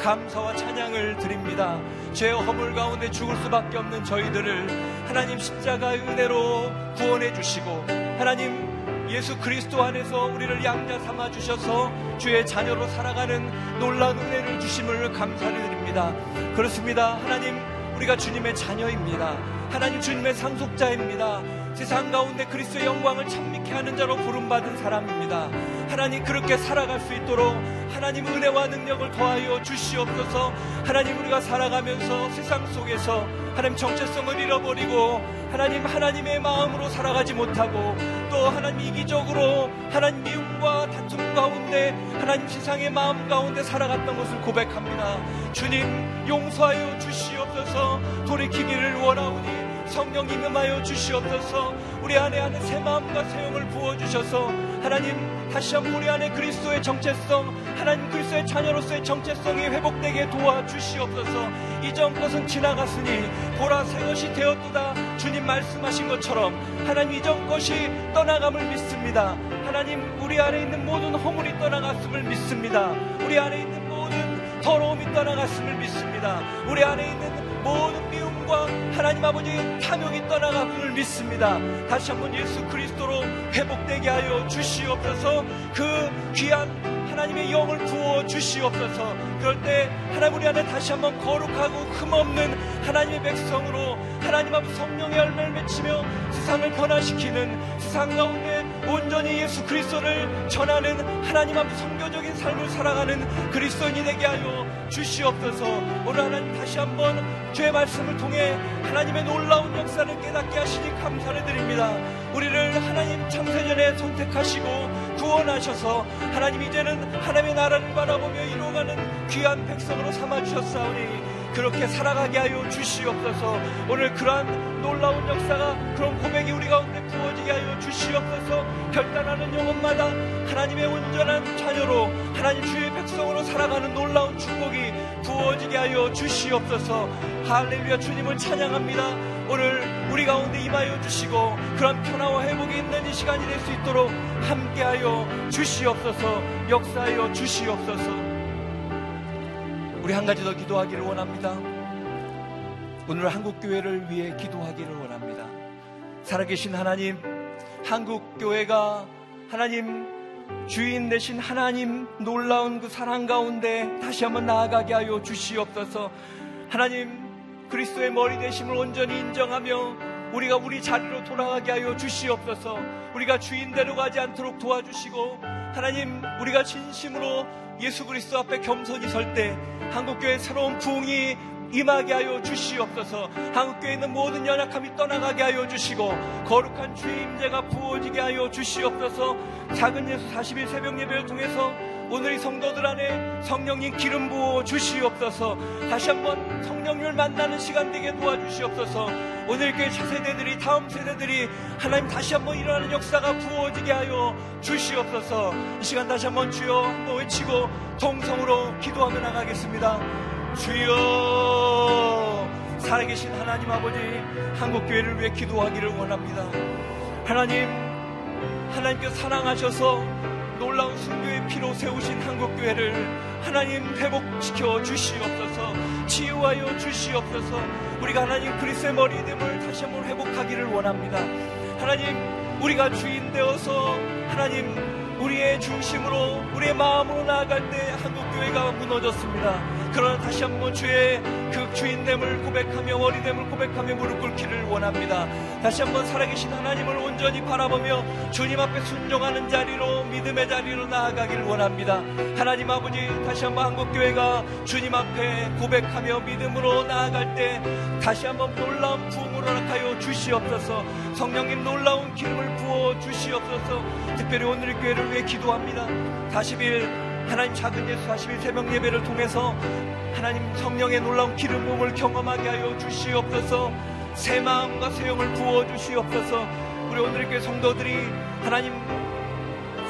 감사와 찬양을 드립니다. 죄 허물 가운데 죽을 수밖에 없는 저희들을 하나님 십자가의 은혜로 구원해 주시고 하나님 예수 그리스도 안에서 우리를 양자 삼아 주셔서 주의 자녀로 살아가는 놀라운 은혜를 주심을 감사를 드립니다. 그렇습니다. 하나님 우리가 주님의 자녀입니다. 하나님 주님의 상속자입니다. 세상 가운데 그리스도의 영광을 찬미케 하는 자로 부름받은 사람입니다. 하나님 그렇게 살아갈 수 있도록 하나님 은혜와 능력을 더하여 주시옵소서 하나님 우리가 살아가면서 세상 속에서 하나님 정체성을 잃어버리고 하나님 하나님의 마음으로 살아가지 못하고 또 하나님 이기적으로 하나님 미움과 다툼 가운데 하나님 세상의 마음 가운데 살아갔던 것을 고백합니다. 주님 용서하여 주시옵소서 돌이키기를 원하오니 성령 임음하여 주시옵소서. 우리 안에 안에 새 마음과 새 영을 부어주셔서 하나님 다시 한번 우리 안에 그리스도의 정체성 하나님 그리스도의 자녀로서의 정체성이 회복되게 도와주시옵소서. 이전 것은 지나갔으니 보라 새 것이 되었도다. 주님 말씀하신 것처럼 하나님 이전 것이 떠나감을 믿습니다. 하나님 우리 안에 있는 모든 허물이 떠나갔음을 믿습니다. 우리 안에 있는 모든 더러움이 떠나갔음을 믿습니다. 우리 안에 있는 모든 미움 과 하나님 아버지 탐욕이 떠나감을 믿습니다. 다시 한번 예수 그리스도로 회복되게 하여 주시옵소서 그 귀한 하나님의 영을 부어 주시옵소서 그럴 때 하나님 우리 안에 다시 한번 거룩하고 흠없는 하나님의 백성으로 하나님 앞에 성령의 열매를 맺히며 세상을 변화시키는 세상 가운데 온전히 예수 그리스도를 전하는 하나님 앞에 성교적인 삶을 살아가는 그리스도인이 되게 하여 주시옵소서. 오늘 하나님 다시 한번 주의 말씀을 통해 하나님의 놀라운 역사를 깨닫게 하시니 감사를 드립니다. 우리를 하나님 창세전에 선택하시고 구원하셔서 하나님 이제는 하나님의 나라를 바라보며 이루어가는 귀한 백성으로 삼아주셨사오니 그렇게 살아가게 하여 주시옵소서. 오늘 그러한 놀라운 역사가 그런 고백이 우리 가운데 부어지게 하여 주시옵소서. 결단하는 영혼마다 하나님의 온전한 자녀로 하나님 주의 백성으로 살아가는 놀라운 축복이 부어지게 하여 주시옵소서. 할렐루야 주님을 찬양합니다. 오늘 우리 가운데 임하여 주시고 그런 평화와 회복이 있는 이 시간이 될 수 있도록 함께하여 주시옵소서 역사하여 주시옵소서 우리 한 가지 더 기도하기를 원합니다. 오늘 한국 교회를 위해 기도하기를 원합니다. 살아계신 하나님 한국 교회가 하나님 주인 되신 하나님 놀라운 그 사랑 가운데 다시 한번 나아가게 하여 주시옵소서. 하나님 그리스도의 머리 되심을 온전히 인정하며 우리가 우리 자리로 돌아가게 하여 주시옵소서. 우리가 주인대로 가지 않도록 도와주시고 하나님 우리가 진심으로 예수 그리스도 앞에 겸손히 설 때 한국교회 새로운 부흥이 임하게 하여 주시옵소서. 한국교회 있는 모든 연약함이 떠나가게 하여 주시고 거룩한 주의 임재가 부어지게 하여 주시옵소서. 작은 예수 40일 새벽 예배를 통해서 오늘 이 성도들 안에 성령님 기름 부어 주시옵소서. 다시 한번 성령님을 만나는 시간 되게 도와주시옵소서. 오늘 교회 차세대들이 다음 세대들이 하나님 다시 한번 일어나는 역사가 부어지게 하여 주시옵소서. 이 시간 다시 한번 주여 한번 외치고 동성으로 기도하며 나가겠습니다. 주여 살아계신 하나님 아버지 한국교회를 위해 기도하기를 원합니다 하나님 하나님께 사랑하셔서 놀라운 순교의 피로 세우신 한국교회를 하나님 회복시켜 주시옵소서 치유하여 주시옵소서. 우리가 하나님 그리스의 머리됨을 다시 한번 회복하기를 원합니다. 하나님 우리가 주인 되어서 하나님 우리의 중심으로 우리의 마음으로 나아갈 때 한국교회가 무너졌습니다 그러나 다시 한번 주의 그 주인됨을 고백하며 어리됨을 고백하며 무릎 꿇기를 원합니다. 다시 한번 살아계신 하나님을 온전히 바라보며 주님 앞에 순종하는 자리로 믿음의 자리로 나아가기를 원합니다. 하나님 아버지 다시 한번 한국교회가 주님 앞에 고백하며 믿음으로 나아갈 때 다시 한번 놀라운 부흥을 허락하여 주시옵소서. 성령님 놀라운 기름을 부어 주시옵소서. 특별히 오늘 의 교회를 위해 기도합니다. 40일 하나님 작은 예수 41 새벽 예배를 통해서 하나님 성령의 놀라운 기름 부음을 경험하게 하여 주시옵소서. 새 마음과 새 영을 부어 주시옵소서. 우리 오늘 의 교회 성도들이 하나님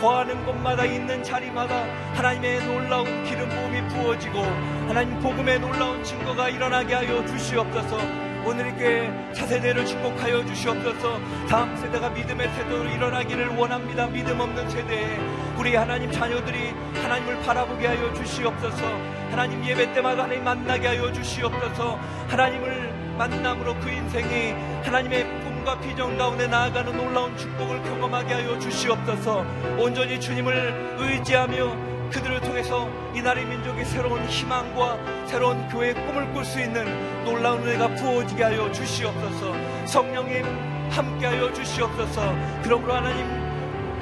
거하는 곳마다 있는 자리마다 하나님의 놀라운 기름 부음이 부어지고 하나님 복음의 놀라운 증거가 일어나게 하여 주시옵소서 오늘 께 차세대를 축복하여 주시옵소서. 다음 세대가 믿음의 세대로 일어나기를 원합니다. 믿음 없는 세대에 우리 하나님 자녀들이 하나님을 바라보게 하여 주시옵소서. 하나님 예배 때마다 하나님 만나게 하여 주시옵소서. 하나님을 만남으로 그 인생이 하나님의 꿈과 비전 가운데 나아가는 놀라운 축복을 경험하게 하여 주시옵소서. 온전히 주님을 의지하며 그들을 통해서 이 나라의 민족이 새로운 희망과 새로운 교회의 꿈을 꿀 수 있는 놀라운 은혜가 부어지게 하여 주시옵소서. 성령님 함께하여 주시옵소서. 그러므로 하나님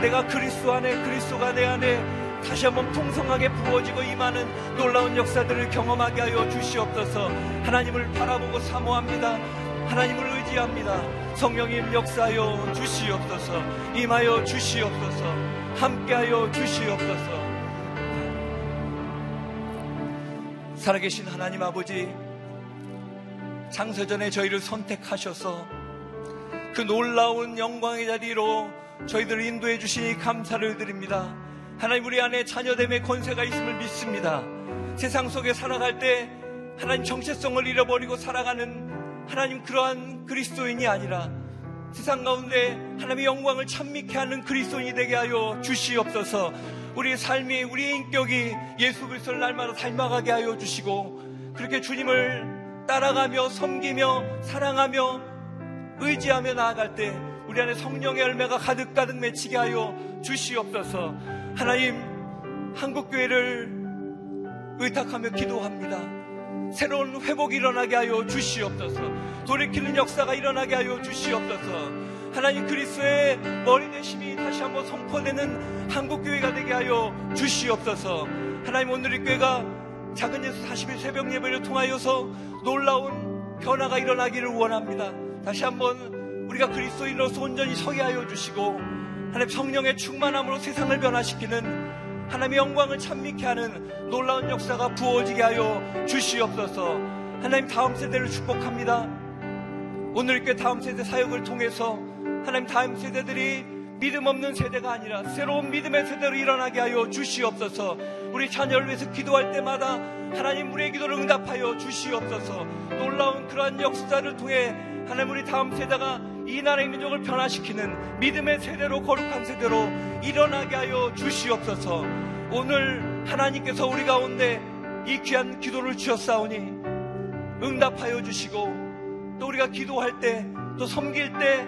내가 그리스도 안에 그리스도가 내 안에 다시 한번 풍성하게 부어지고 임하는 놀라운 역사들을 경험하게 하여 주시옵소서. 하나님을 바라보고 사모합니다. 하나님을 의지합니다. 성령님 역사하여 주시옵소서. 임하여 주시옵소서. 함께하여 주시옵소서 살아계신 하나님 아버지, 장세전에 저희를 선택하셔서 그 놀라운 영광의 자리로 저희들을 인도해 주시니 감사를 드립니다. 하나님 우리 안에 자녀됨의 권세가 있음을 믿습니다. 세상 속에 살아갈 때 하나님 정체성을 잃어버리고 살아가는 하나님 그러한 그리스도인이 아니라 세상 가운데 하나님의 영광을 찬미케 하는 그리스도인이 되게 하여 주시옵소서. 우리의 삶이 우리의 인격이 예수 그리스도를 날마다 닮아가게 하여 주시고 그렇게 주님을 따라가며 섬기며 사랑하며 의지하며 나아갈 때 우리 안에 성령의 열매가 가득가득 맺히게 하여 주시옵소서. 하나님 한국 교회를 의탁하며 기도합니다. 새로운 회복이 일어나게 하여 주시옵소서. 돌이키는 역사가 일어나게 하여 주시옵소서. 하나님 그리스도의 머리 대심이 다시 한번 선포되는 한국교회가 되게 하여 주시옵소서. 하나님 오늘 이 교회가 작은 예수 40일 새벽 예배를 통하여서 놀라운 변화가 일어나기를 원합니다. 다시 한번 우리가 그리스도인으로서 온전히 서게 하여 주시고 하나님 성령의 충만함으로 세상을 변화시키는 하나님의 영광을 찬미케 하는 놀라운 역사가 부어지게 하여 주시옵소서. 하나님 다음 세대를 축복합니다. 오늘 이렇게 다음 세대 사역을 통해서 하나님 다음 세대들이 믿음 없는 세대가 아니라 새로운 믿음의 세대로 일어나게 하여 주시옵소서. 우리 자녀를 위해서 기도할 때마다 하나님 우리의 기도를 응답하여 주시옵소서. 놀라운 그러한 역사를 통해 하나님 우리 다음 세대가 이 나라의 민족을 변화시키는 믿음의 세대로 거룩한 세대로 일어나게 하여 주시옵소서. 오늘 하나님께서 우리 가운데 이 귀한 기도를 주셨사오니 응답하여 주시고 또 우리가 기도할 때 또 섬길 때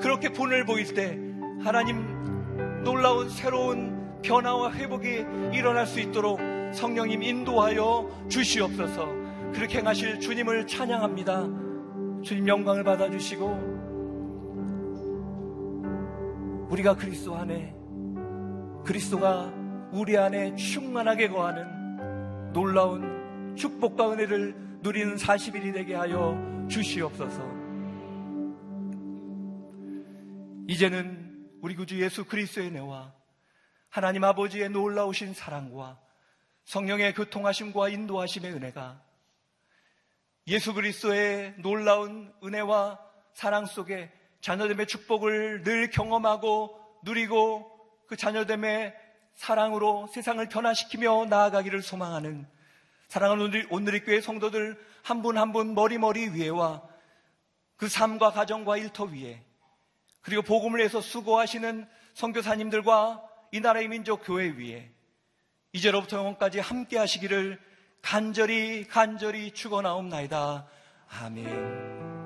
그렇게 본을 보일 때 하나님 놀라운 새로운 변화와 회복이 일어날 수 있도록 성령님 인도하여 주시옵소서 그렇게 행하실 주님을 찬양합니다. 주님 영광을 받아주시고 우리가 그리스도 안에 그리스도가 우리 안에 충만하게 거하는 놀라운 축복과 은혜를 누리는 40일이 되게 하여 주시옵소서. 이제는 우리 구주 예수 그리스도의 은혜와 하나님 아버지의 놀라우신 사랑과 성령의 교통하심과 인도하심의 은혜가 예수 그리스도의 놀라운 은혜와 사랑 속에 자녀됨의 축복을 늘 경험하고 누리고 그 자녀됨의 사랑으로 세상을 변화시키며 나아가기를 소망하는 사랑하는 오늘, 오늘의 교회 성도들 한 분 한 분 머리머리 위에와 그 삶과 가정과 일터 위에 그리고 복음을 위해서 수고하시는 선교사님들과 이 나라의 민족 교회 위에 이제로부터 영원까지 함께 하시기를 간절히 간절히 축원하옵나이다. 아멘.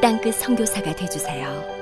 땅끝 성교사가 되주세요